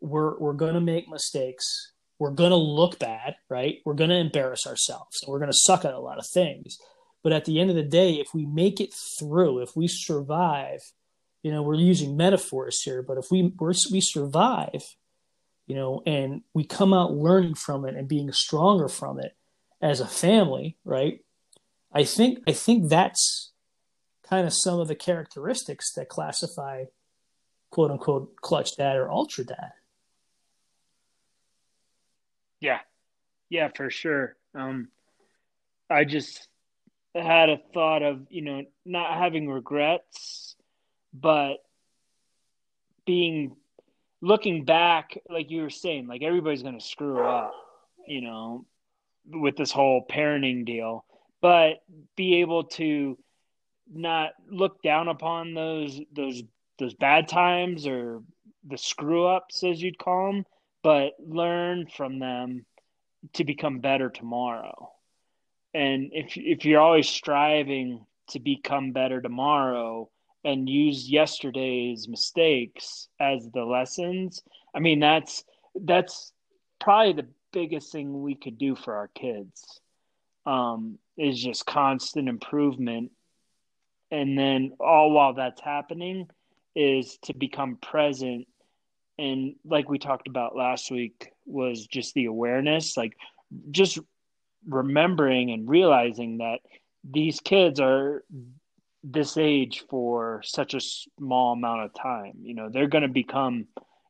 We're we're gonna make mistakes. We're gonna look bad, right? We're gonna embarrass ourselves, and we're gonna suck at a lot of things. But at the end of the day, if we make it through, if we survive, you know, we're using metaphors here, but if we we survive, you know, and we come out learning from it and being stronger from it as a family, right? I think I think that's kind of some of the characteristics that classify quote unquote clutch dad or ultra dad. Yeah. Yeah, for sure. Um, I just had a thought of, you know, not having regrets, but being looking back, like you were saying, like everybody's going to screw up, you know, with this whole parenting deal, but be able to not look down upon those those those bad times or the screw ups as you'd call them, but learn from them to become better tomorrow. And if if you're always striving to become better tomorrow and use yesterday's mistakes as the lessons, I mean that's that's probably the biggest thing we could do for our kids. Um, is just constant improvement and then all while that's happening is to become present and like we talked about last week was just the awareness like just remembering and realizing that these kids are this age for such a small amount of time you know they're going to become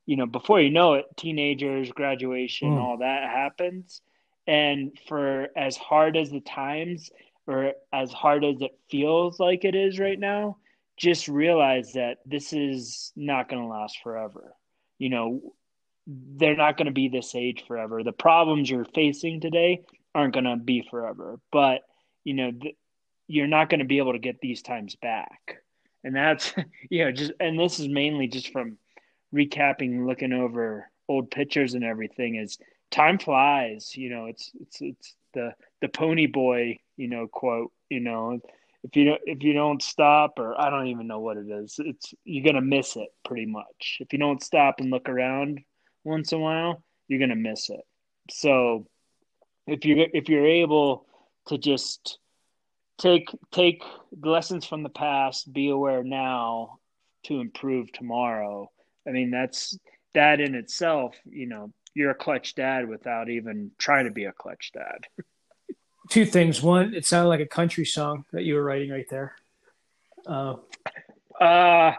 you know before you know it teenagers graduation mm. all that happens and for as hard as the times or as hard as it feels like it is right now, just realize that this is not going to last forever. You know, they're not going to be this age forever. The problems you're facing today aren't going to be forever, but you know, th- you're not going to be able to get these times back. And that's, you know, just, and this is mainly just from recapping, looking over old pictures and everything is time flies, you know, it's, it's, it's the, the pony boy you know quote you know if you don't if you don't stop or i don't even know what it is it's you're gonna miss it pretty much. If you don't stop and look around once in a while you're gonna miss it. So if you if you're able to just take take lessons from the past be aware now to improve tomorrow i mean that's that in itself you know you're a clutch dad without even trying to be a clutch dad two things. One, it sounded like a country song that you were writing right there. Uh, uh,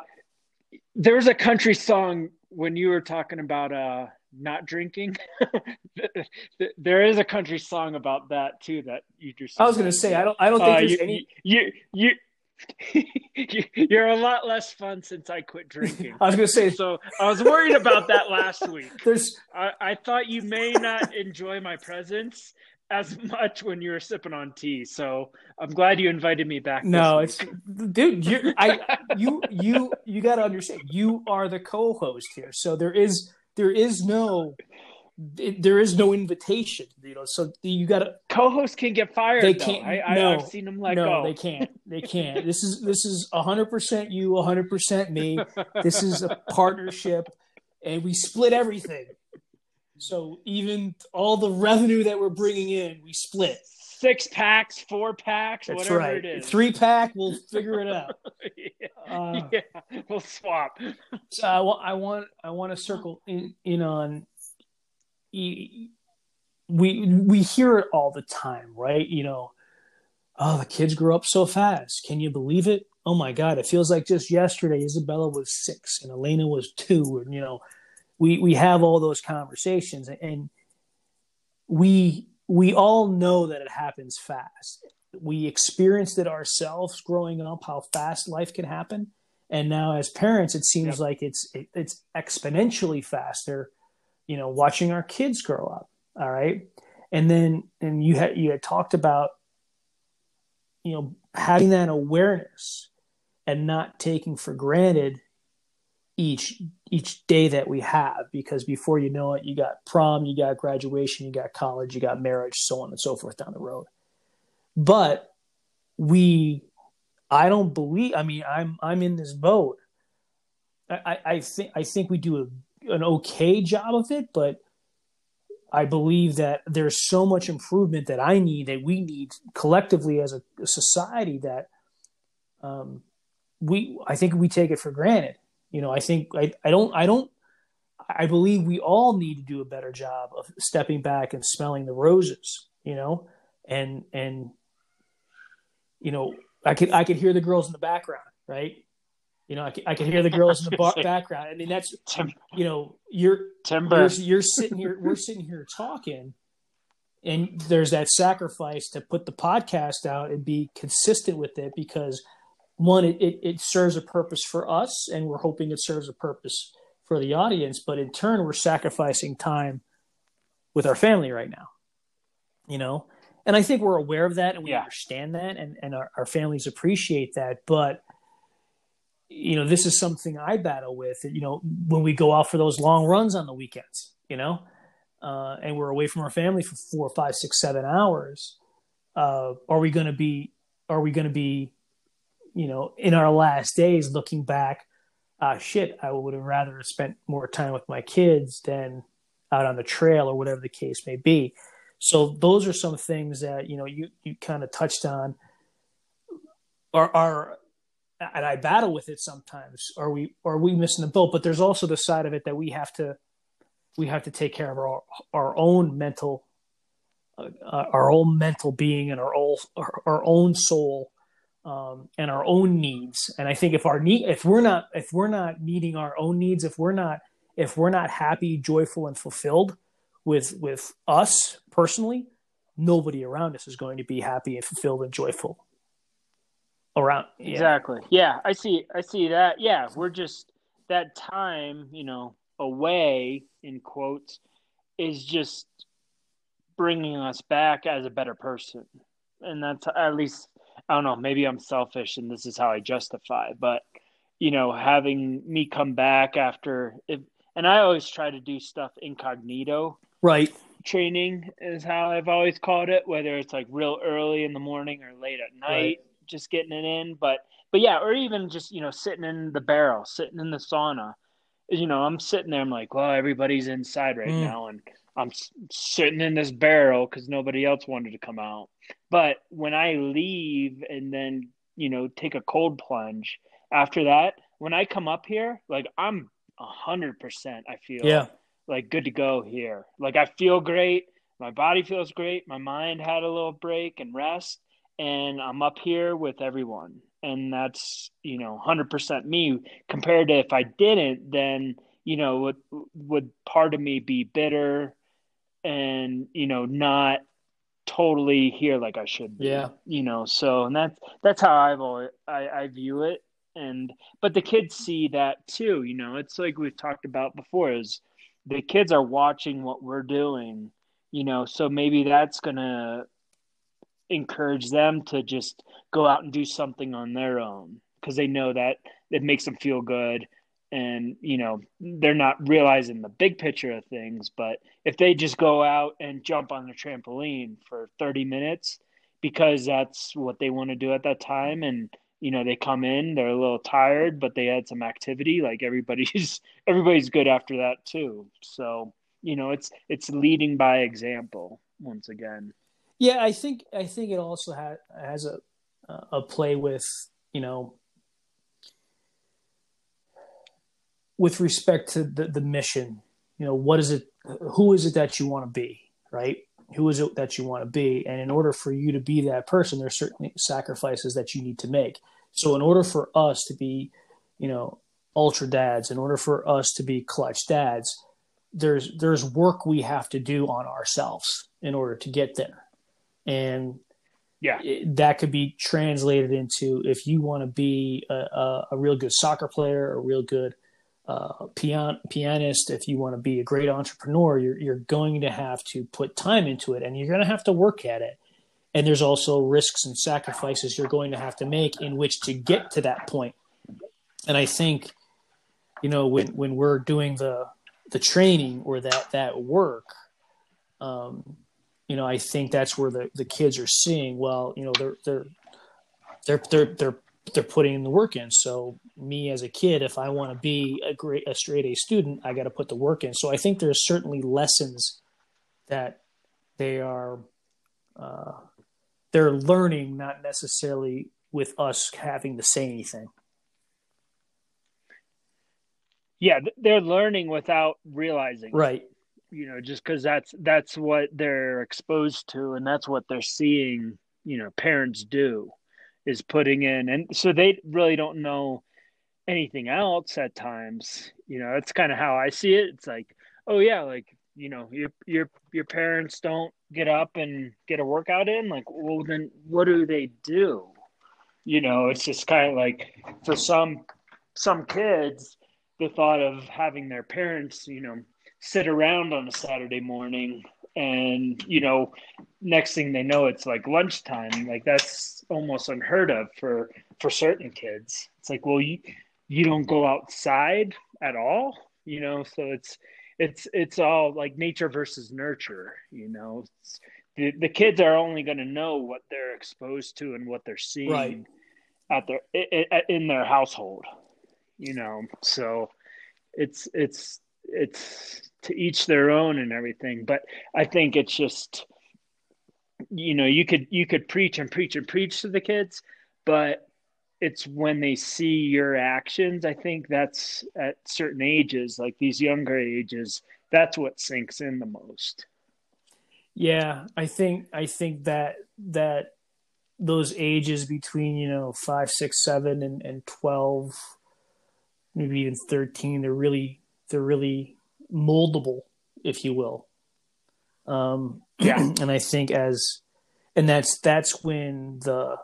there was a country song when you were talking about uh, not drinking. there is a country song about that too. That you just. I was going to say I don't. I don't think uh, there's you, any. You you. You're a lot less fun since I quit drinking. I was going to say. So I was worried about that last week. There's. I, I thought you may not enjoy my presence, as much when you were sipping on tea. So I'm glad you invited me back. No, it's dude, you I you you you got to understand. You are the co-host here, so there is there is no there is no invitation. You know, so you got to co-host can get fired. They can't. I, no, I, have seen them let no, go. they can't. They can't. this is this is hundred percent you, hundred percent me. This is a partnership, and we split everything. So even all the revenue that we're bringing in, we split. Six packs, four packs, That's whatever right. it is. Three pack, we'll figure it out. yeah. Uh, yeah, we'll swap. So I want, I want, I want to circle in, in on. e- We we hear it all the time, right? You know, oh, the kids grow up so fast. Can you believe it? Oh my God, it feels like just yesterday Isabella was six and Elena was two, and you know, we we have all those conversations, and we we all know that it happens fast. We experienced it ourselves growing up, how fast life can happen and now as parents it seems Yep. like it's it, it's exponentially faster you know watching our kids grow up all right and then and you had you had talked about you know having that awareness and not taking for granted each each day that we have because before you know it you got prom you got graduation you got college you got marriage so on and so forth down the road but we I don't believe. I mean, I'm I'm in this boat. I, I, think I think we do a, an okay job of it, but I believe that there's so much improvement that I need that we need collectively as a, a society that um, we I think we take it for granted. You know, I think I, I don't I don't I believe we all need to do a better job of stepping back and smelling the roses. You know, and and you know I could I could hear the girls in the background, right? You know, I could, I could hear the girls in the bar- background. I mean, that's you know, you're timber. you're, you're sitting here, we're sitting here talking, and there's that sacrifice to put the podcast out and be consistent with it because one, it, it, it serves a purpose for us, and we're hoping it serves a purpose for the audience. But in turn, we're sacrificing time with our family right now. You know, and I think we're aware of that and we Yeah. understand that, and and our, our families appreciate that, but you know, this is something I battle with. You know, when we go out for those long runs on the weekends, you know, uh, and we're away from our family for four, five, six, seven hours. Uh, are we going to be? Are we going to be? You know, in our last days, looking back, ah, shit, I would have rather have spent more time with my kids than out on the trail or whatever the case may be. So those are some things that you know you you kind of touched on. Are are and I battle with it sometimes. Are we are we missing the boat? But there's also the side of it that we have to we have to take care of our our own mental uh, our own mental being and our own our, our own soul um, and our own needs. And I think if our need if we're not if we're not meeting our own needs, if we're not if we're not happy, joyful, and fulfilled with with us personally, nobody around us is going to be happy and fulfilled and joyful around yeah. Exactly. Yeah, I see. I see that. Yeah, we're just that time, you know, away in quotes, is just bringing us back as a better person, and that's at least I don't know. Maybe I'm selfish, and this is how I justify. But you know, having me come back after, if, and I always try to do stuff incognito right training is how I've always called it, whether it's like real early in the morning or late at night, Right. just getting it in. But but yeah, or even just you know sitting in the barrel, sitting in the sauna. You know, I'm sitting there. I'm like, well, everybody's inside right Mm. now, and I'm sitting in this barrel because nobody else wanted to come out. But when I leave and then you know take a cold plunge after that, when I come up here, like I'm a hundred percent. I feel yeah like good to go here. Like I feel great. My body feels great. My mind had a little break and rest, and I'm up here with everyone. And that's you know 100% me compared to if I didn't, then you know would would part of me be bitter and you know not totally here like I should be. Yeah. You know, so and that's that's how I've always I, I view it. And but the kids see that too, you know. It's like we've talked about before is the kids are watching what we're doing, you know, so maybe that's gonna encourage them to just go out and do something on their own because they know that it makes them feel good and you know they're not realizing the big picture of things but if they just go out and jump on the trampoline for 30 minutes because that's what they want to do at that time and you know they come in they're a little tired but they had some activity like everybody's everybody's good after that too. So you know it's it's leading by example once again. Yeah i think i think it also has has a a play with you know with respect to the, the mission, you know, what is it, who is it that you want to be, right? Who is it that you want to be? And in order for you to be that person, there's certainly sacrifices that you need to make. So in order for us to be, you know, ultra dads, in order for us to be clutch dads, there's there's work we have to do on ourselves in order to get there. And yeah, it, that could be translated into if you want to be a, a, a real good soccer player, a real good uh, pian- pianist, if you want to be a great entrepreneur, you're, you're going to have to put time into it and you're going to have to work at it. And there's also risks and sacrifices you're going to have to make in which to get to that point. And I think, you know, when, when we're doing the, the training or that, that work, um, you know, I think that's where the, the kids are seeing, well, you know, they're, they're, they're, they're, they're they're putting the work in. So me as a kid, if I want to be a great a straight A student, I got to put the work in. So I think there's certainly lessons that they are uh, they're learning, not necessarily with us having to say anything. Yeah, they're learning without realizing. Right. You know, just because that's that's what they're exposed to, and that's what they're seeing. You know, parents do is putting in. And so they really don't know anything else at times. You know that's kind of how i see it. It's like oh yeah like you know your your your parents don't get up and get a workout in like well then what do they do? You know it's just kind of like for some some kids the thought of having their parents you know sit around on a saturday morning and you know next thing they know it's like lunchtime. Like that's almost unheard of for for certain kids. It's like well you you don't go outside at all you know? So it's it's it's all like nature versus nurture you know? The, the kids are only going to know what they're exposed to and what they're seeing right. at their in their household you know? So it's it's it's to each their own and everything. But i think it's just you know you could you could preach and preach and preach to the kids but it's when they see your actions i think that's at certain ages like these younger ages that's what sinks in the most. Yeah i think i think that that those ages between you know five six seven and, and 12 maybe even 13 they're really they're really moldable, if you will. Um, yeah, and I think as, and that's that's when the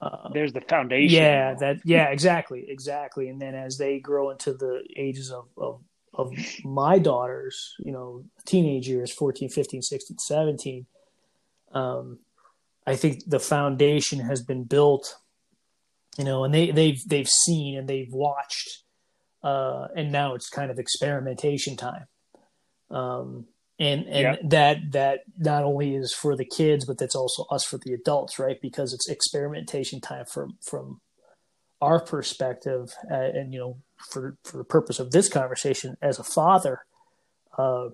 uh, there's the foundation. Yeah, that yeah, exactly, exactly. And then as they grow into the ages of, of of my daughters, you know, teenage years, 14, 15, 16, 17, um, I think the foundation has been built, you know, and they, they've, they've seen and they've watched uh, and now it's kind of experimentation time. Um, and and that that not only is for the kids, but that's also us for the adults, right? Because it's experimentation time from from our perspective, uh, and you know, for for the purpose of this conversation, as a father, uh,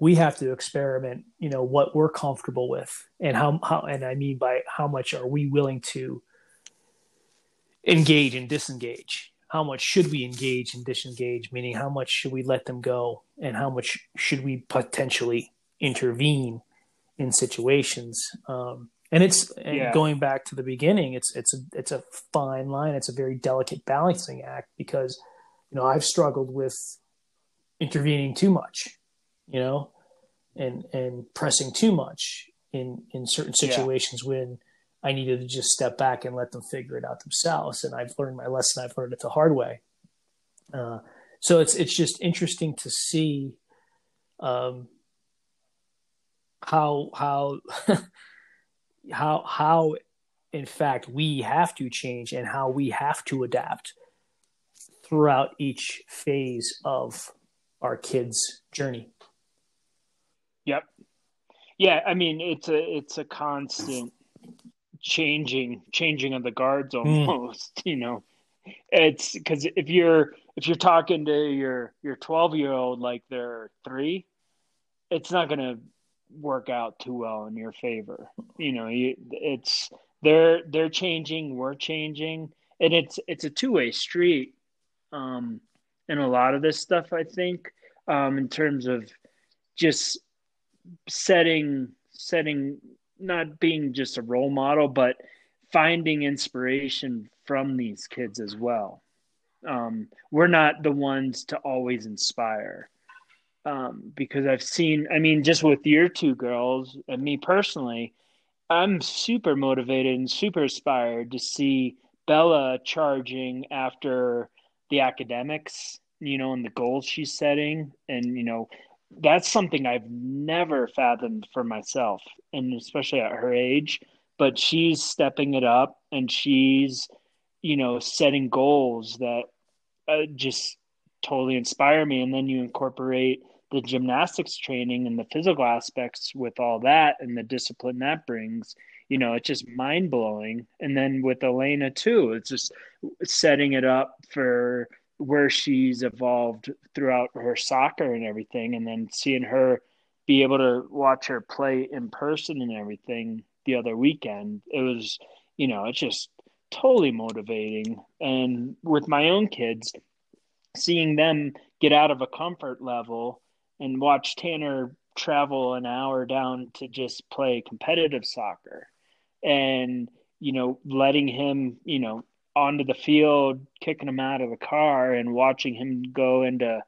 we have to experiment. You know what we're comfortable with, and how how, and I mean by how much are we willing to engage and disengage how much should we engage and disengage, meaning how much should we let them go and how much should we potentially intervene in situations. Um, and it's yeah. going back to the beginning. It's it's a it's a fine line. It's a very delicate balancing act because you know I've struggled with intervening too much, you know, and and pressing too much in in certain situations yeah. when I needed to just step back and let them figure it out themselves. And I've learned my lesson. I've learned it the hard way. Uh, so it's it's just interesting to see um, how how how how in fact we have to change and how we have to adapt throughout each phase of our kids' journey. Yep. Yeah, I mean it's a it's a constant changing changing of the guards hmm. almost, mm. you know. It's because if you're if you're talking to your your 12 year old like they're three, it's not going to work out too well in your favor. You know, you, it's they're they're changing, we're changing, and it's it's a two way street. Um, in a lot of this stuff, I think, um, in terms of just setting setting not being just a role model, but finding inspiration from these kids as well. Um, we're not the ones to always inspire. Um, because I've seen, I mean, just with your two girls and me personally, I'm super motivated and super inspired to see Bella charging after the academics, you know, and the goals she's setting. And, you know, that's something I've never fathomed for myself, and especially at her age. But she's stepping it up and she's, you know, setting goals that uh, just totally inspire me. And then you incorporate the gymnastics training and the physical aspects with all that and the discipline that brings you know it's just mind blowing and then with elena too it's just setting it up for where she's evolved throughout her soccer and everything and then seeing her be able to watch her play in person and everything the other weekend it was you know it's just totally motivating. And with my own kids seeing them get out of a comfort level and watch Tanner travel an hour down to just play competitive soccer and you know letting him you know onto the field kicking him out of the car and watching him go into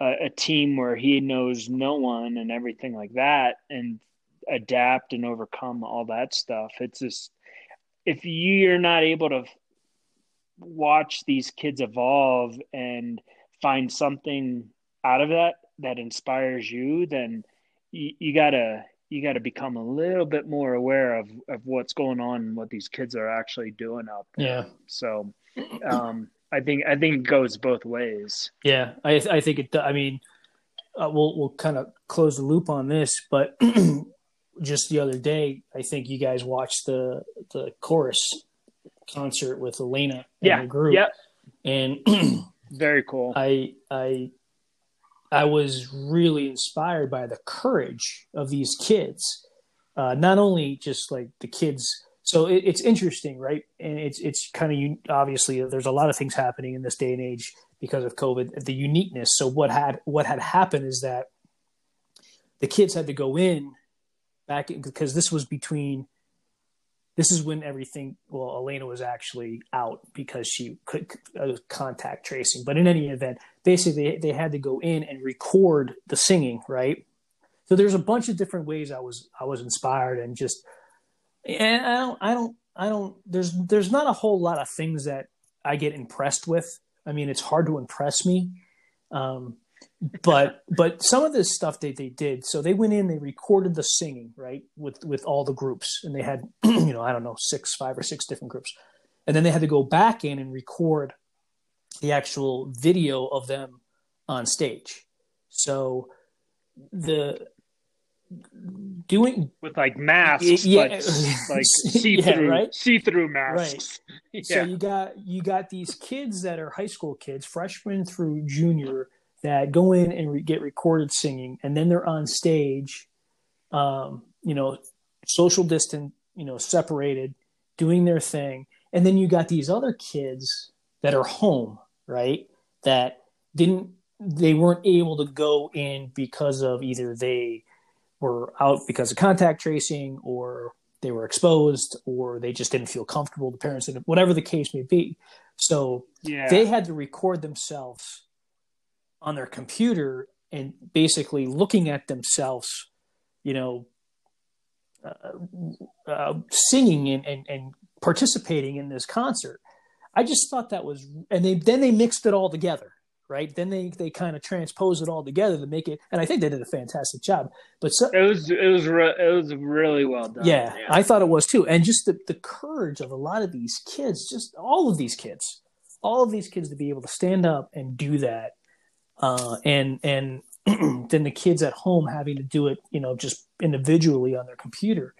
a, a team where he knows no one and everything like that and adapt and overcome all that stuff. It's just if you're not able to watch these kids evolve and find something out of that that inspires you, then you, you gotta you got to become a little bit more aware of, of what's going on and what these kids are actually doing out there. Yeah. So, um, I think I think it goes both ways. Yeah, I I think it. I mean, uh, we'll we'll kind of close the loop on this, but just the other day, I think you guys watched the the chorus concert with Elena and yeah. the group. Yep. And very cool. I I I was really inspired by the courage of these kids. Uh, not only just like the kids. So it, it's interesting, right? And it's it's kind of obviously there's a lot of things happening in this day and age because of COVID. The uniqueness. So what had what had happened is that the kids had to go in back because this was between this is when everything well elena was actually out because she could uh, contact tracing. But in any event basically they had to go in and record the singing right? So there's a bunch of different ways i was i was inspired and just and i don't i don't i don't there's there's not a whole lot of things that i get impressed with. I mean it's hard to impress me. Um, but but some of this stuff they, they did so they went in they recorded the singing right with with all the groups and they had you know i don't know six five or six different groups and then they had to go back in and record the actual video of them on stage so the doing with like masks yeah, like, like see-through yeah, right? see-through masks right. yeah. so you got you got these kids that are high school kids freshmen through junior that go in and re- get recorded singing, and then they're on stage, um, you know, social distant, you know, separated, doing their thing, and then you got these other kids that are home, right? That didn't, they weren't able to go in because of either they were out because of contact tracing or they were exposed or they just didn't feel comfortable the parents didn't whatever the case may be so yeah. they had to record themselves on their computer and basically looking at themselves, you know, uh, uh, singing and, and, and participating in this concert. I just thought that was, and they then they mixed it all together, right? Then they they kind of transposed it all together to make it, and I think they did a fantastic job. But so, it was it was re- it was really well done. Yeah, yeah, I thought it was too, and just the the courage of a lot of these kids, just all of these kids, all of these kids to be able to stand up and do that, uh, and and then the kids at home having to do it, you know, just individually on their computer,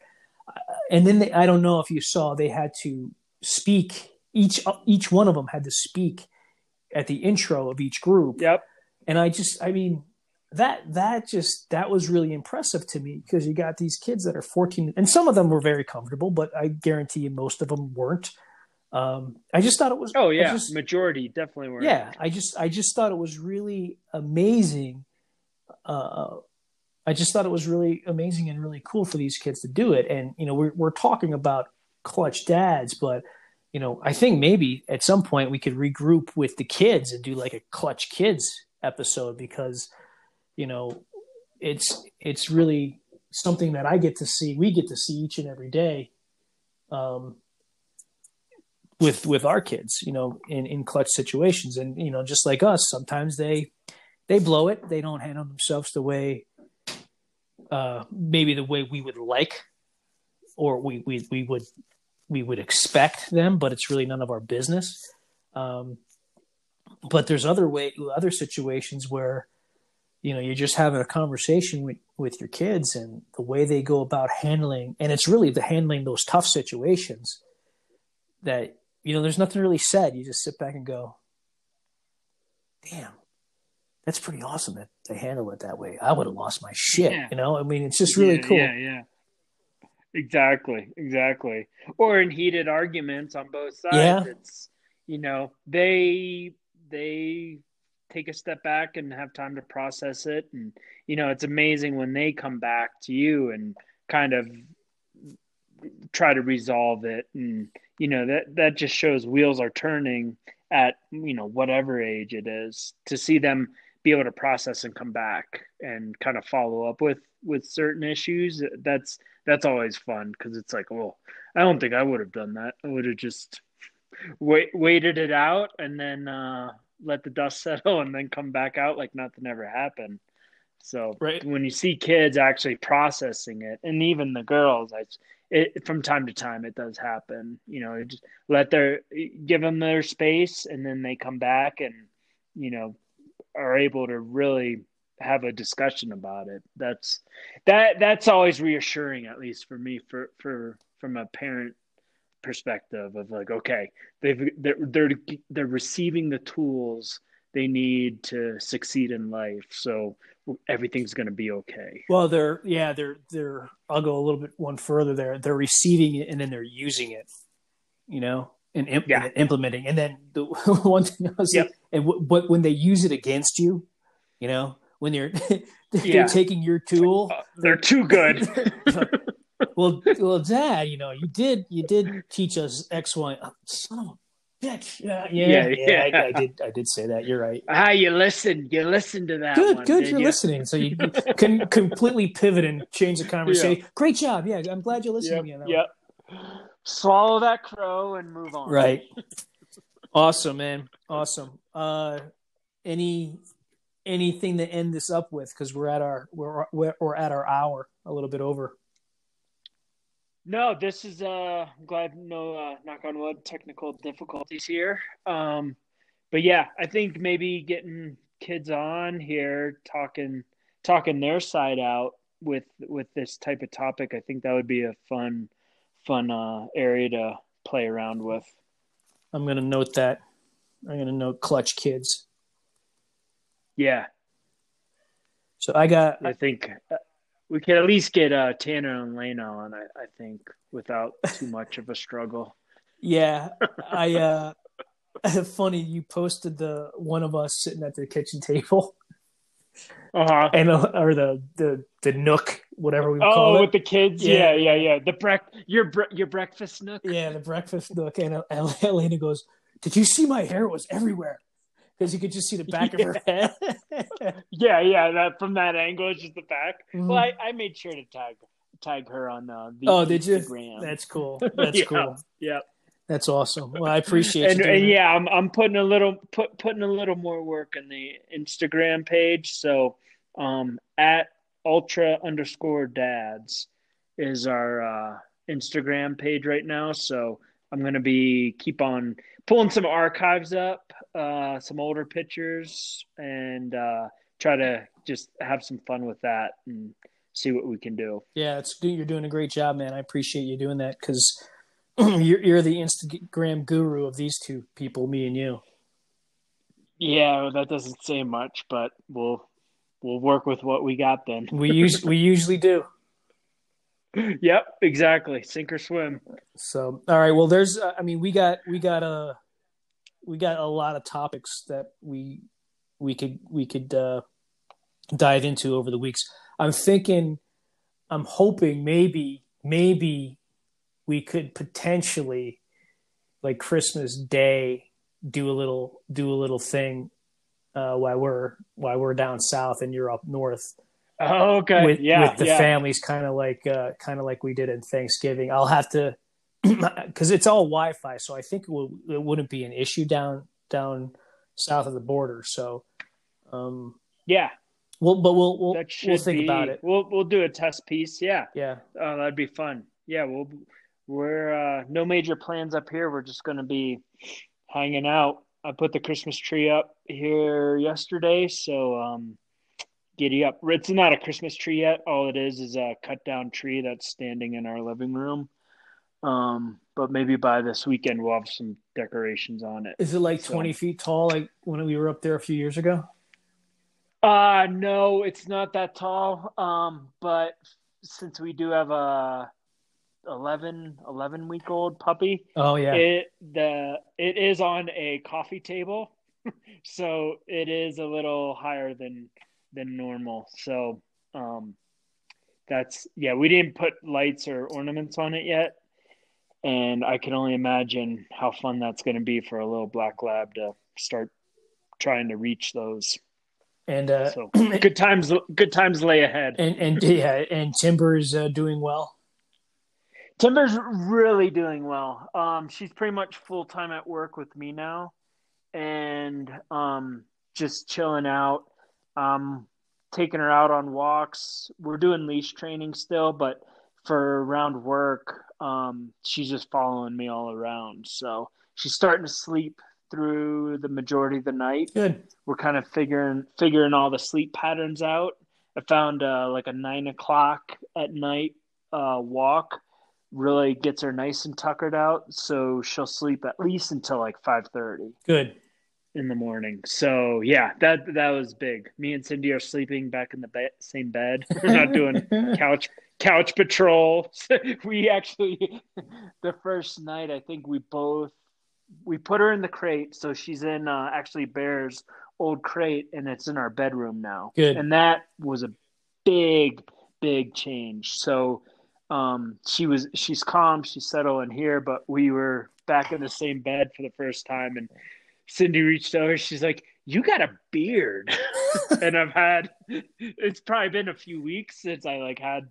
uh, and then they, I don't know if you saw they had to speak each each one of them had to speak at the intro of each group. Yep. And I just, I mean, that that just that was really impressive to me because you got these kids that are 14 and some of them were very comfortable but i guarantee you most of them weren't um, i just thought it was oh yeah just, majority definitely were yeah i just i just thought it was really amazing uh, i just thought it was really amazing and really cool for these kids to do it and you know we're, we're talking about clutch dads but you know i think maybe at some point we could regroup with the kids and do like a clutch kids episode because you know, it's it's really something that I get to see. We get to see each and every day, um, with with our kids. You know, in in clutch situations, and you know, just like us, sometimes they they blow it. They don't handle themselves the way, uh, maybe the way we would like, or we we we would we would expect them. But it's really none of our business. Um, but there's other way other situations where you know you're just having a conversation with with your kids and the way they go about handling and it's really the handling those tough situations that you know there's nothing really said. You just sit back and go damn that's pretty awesome that they handle it that way. I would have lost my shit yeah. you know? I mean it's just really yeah, cool. yeah yeah. Exactly exactly. Or in heated arguments on both sides yeah. it's you know they they take a step back and have time to process it. And you know it's amazing when they come back to you and kind of try to resolve it. And you know that that just shows wheels are turning at you know whatever age it is to see them be able to process and come back and kind of follow up with with certain issues that's that's always fun because it's like well i don't think i would have done that i would have just wait, waited it out and then uh let the dust settle and then come back out like nothing ever happened. So right. when you see kids actually processing it, and even the girls, I, it, from time to time it does happen. You know, just let their give them their space, and then they come back and you know are able to really have a discussion about it. That's that that's always reassuring, at least for me, for for from a parent perspective of like okay they've they're they're, they're receiving the tools they need to succeed in life so everything's going to be okay well they're yeah they're they're i'll go a little bit one further there they're receiving it and then they're using it you know and, imp- yeah. and implementing and then the one thing I was yep. and w- but when they use it against you you know when they're they're yeah. taking your tool uh, they're too good well, well, Dad, you know, you did you did teach us X, Y. Oh, son of a bitch. Yeah, yeah, yeah. yeah, yeah. I, I, did. I did say that. You're right. Ah, you listened. You listened to that. Good, one, good. You're you? listening, so you can completely pivot and change the conversation. Yeah. Great job. Yeah, I'm glad you listened yep, to me. Yep. Swallow that crow and move on. Right. awesome, man. Awesome. Uh, any anything to end this up with because we're at our we're, we're we're at our hour a little bit over no, this is uh I'm glad no uh, knock on wood technical difficulties here. Um but yeah, I think maybe getting kids on here talking talking their side out with with this type of topic, I think that would be a fun fun uh area to play around with. I'm going to note that. I'm going to note clutch kids. Yeah. So I got I think uh, we could at least get uh, Tanner and Lena on, I, I think, without too much of a struggle. Yeah, I. uh Funny, you posted the one of us sitting at the kitchen table. Uh-huh. And uh, or the the the nook, whatever we oh, call it. with the kids, yeah, yeah, yeah. yeah. The brec your bre- your breakfast nook. Yeah, the breakfast nook. And uh, Elena goes, "Did you see my hair? It was everywhere." Because you could just see the back yeah. of her head. yeah, yeah, that from that angle, it's just the back. Mm-hmm. Well, I, I made sure to tag tag her on uh, the oh, did you? That's cool. That's yeah, cool. Yeah, that's awesome. Well, I appreciate and, and yeah, I'm I'm putting a little put putting a little more work in the Instagram page. So um, at ultra underscore dads is our uh, Instagram page right now. So I'm gonna be keep on pulling some archives up, uh, some older pictures, and uh, try to just have some fun with that and see what we can do. Yeah, it's good you're doing a great job, man. I appreciate you doing that because you're, you're the Instagram guru of these two people, me and you. Yeah, that doesn't say much, but we'll we'll work with what we got then. we usually we usually do. yep, exactly. Sink or swim. So, all right. Well, there's. Uh, I mean, we got we got a we got a lot of topics that we we could we could uh, dive into over the weeks. I'm thinking, I'm hoping maybe maybe we could potentially like Christmas Day do a little do a little thing uh, while we're while we're down south and you're up north. Oh, okay. With, yeah, with the yeah. families, kind of like uh, kind of like we did in Thanksgiving. I'll have to because it's all Wi-Fi, so I think it, will, it wouldn't be an issue down down south of the border. So, um, yeah, well, but we'll we'll, we'll think be, about it. We'll we'll do a test piece. Yeah, Yeah, oh, that'd be fun. Yeah, we'll we're uh, no major plans up here. We're just gonna be hanging out. I put the Christmas tree up here yesterday, so um, giddy up. It's not a Christmas tree yet. All it is is a cut down tree that's standing in our living room. Um, but maybe by this weekend we'll have some decorations on it. is it like So- twenty feet tall, like when we were up there a few years ago? Uh no, it's not that tall. Um, but since we do have a 11, 11 week old puppy, Oh yeah, it the it is on a coffee table, so it is a little higher than than normal. So um, that's yeah. We didn't put lights or ornaments on it yet, and I can only imagine how fun that's going to be for a little black lab to start trying to reach those. and uh, So good times, good times lay ahead. and and yeah, and Timber's uh, doing well. Timber's really doing well. Um, she's pretty much full time at work with me now, and um, just chilling out. Um, taking her out on walks. We're doing leash training still, but for around work, um, she's just following me all around. So she's starting to sleep through the majority of the night. Good. We're kind of figuring figuring all the sleep patterns out. I found uh, like a nine o'clock at night uh, walk really gets her nice and tuckered out, so she'll sleep at least until like five thirty Good. in the morning. So yeah, that that was big. Me and Cindy are sleeping back in the be- same bed. We're not doing couch couch patrol. we actually the first night I think we both we put her in the crate, so she's in uh, actually Bear's old crate, and it's in our bedroom now. Good. and that was a big big change. So um, she was she's calm, she's settled in here, but we were back in the same bed for the first time, and Cindy reached over. She's like, "You got a beard," and I've had. It's probably been a few weeks since I like had.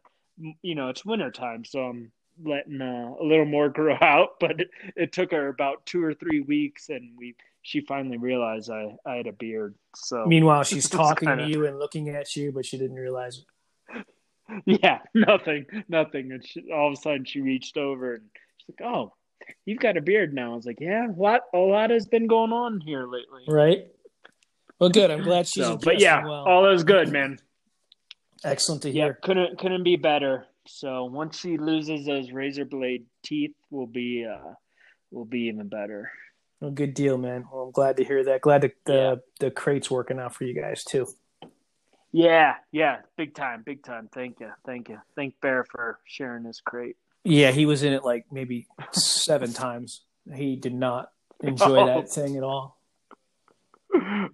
You know, it's winter time, so I'm letting uh, a little more grow out. But it, it took her about two or three weeks, and we she finally realized I I had a beard. So Meanwhile, she's talking kinda- to you and looking at you, but she didn't realize. yeah, nothing, nothing. And she, all of a sudden, she reached over and she's like, "Oh, you've got a beard now." I was like, "Yeah, what? A lot has been going on here lately." Right. Well, good. I'm glad she's So, but yeah, well. all is good, man. Excellent to Yeah, hear. couldn't couldn't be better. So once she loses those razor blade teeth, we'll be uh, we'll be even better. Well, good deal, man. Well, I'm glad to hear that. Glad that the Yeah. the crate's working out for you guys too. Yeah, yeah, big time, big time. Thank you, thank you, thank Bear for sharing this crate. Yeah, he was in it like maybe seven times. He did not enjoy Oh. that thing at all.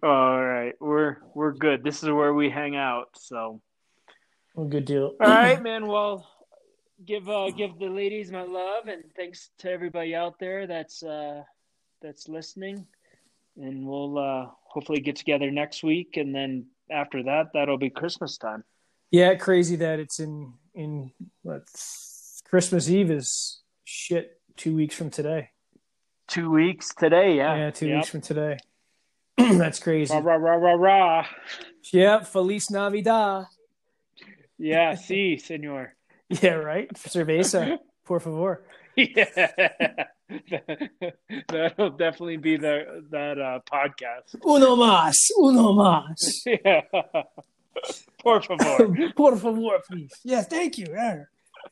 All right, we're we're good. This is where we hang out. So. Well, good deal. All right, man. Well, give uh, give the ladies my love, and thanks to everybody out there that's uh, that's listening. And we'll uh, hopefully get together next week, and then after that, that'll be Christmas time. Yeah, crazy that it's in in what Christmas Eve is shit two weeks from today. Two weeks today, yeah. Yeah, two Yep. weeks from today. That's crazy. Rah rah rah rah rah. Yeah, Feliz Navidad. Yeah, see, senor. Yeah, right. Cerveza, por favor. Yeah. That'll definitely be the that uh, podcast. Uno más, uno más. Yeah. Por favor. Por favor, please. Yes, thank you. Yeah.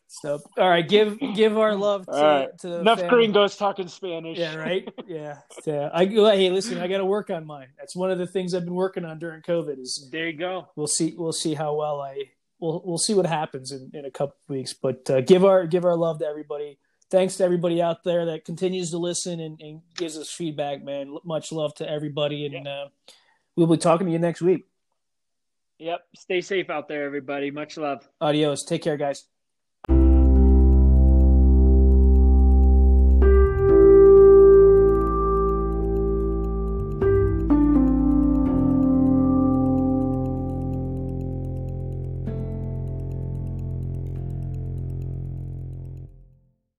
So, all right, give give our love to, right. to the Enough family. gringos talking Spanish. Yeah, right. Yeah. So, I hey, listen, I got to work on mine. That's one of the things I've been working on during COVID. Is There you go. we'll see we'll see how well I we'll we'll see what happens in, in a couple weeks. But uh, give our give our love to everybody. Thanks to everybody out there that continues to listen and, and gives us feedback, man. Much love to everybody, and uh, we'll be talking to you next week. Yep. Stay safe out there, everybody. Much love. Adios. Take care, guys.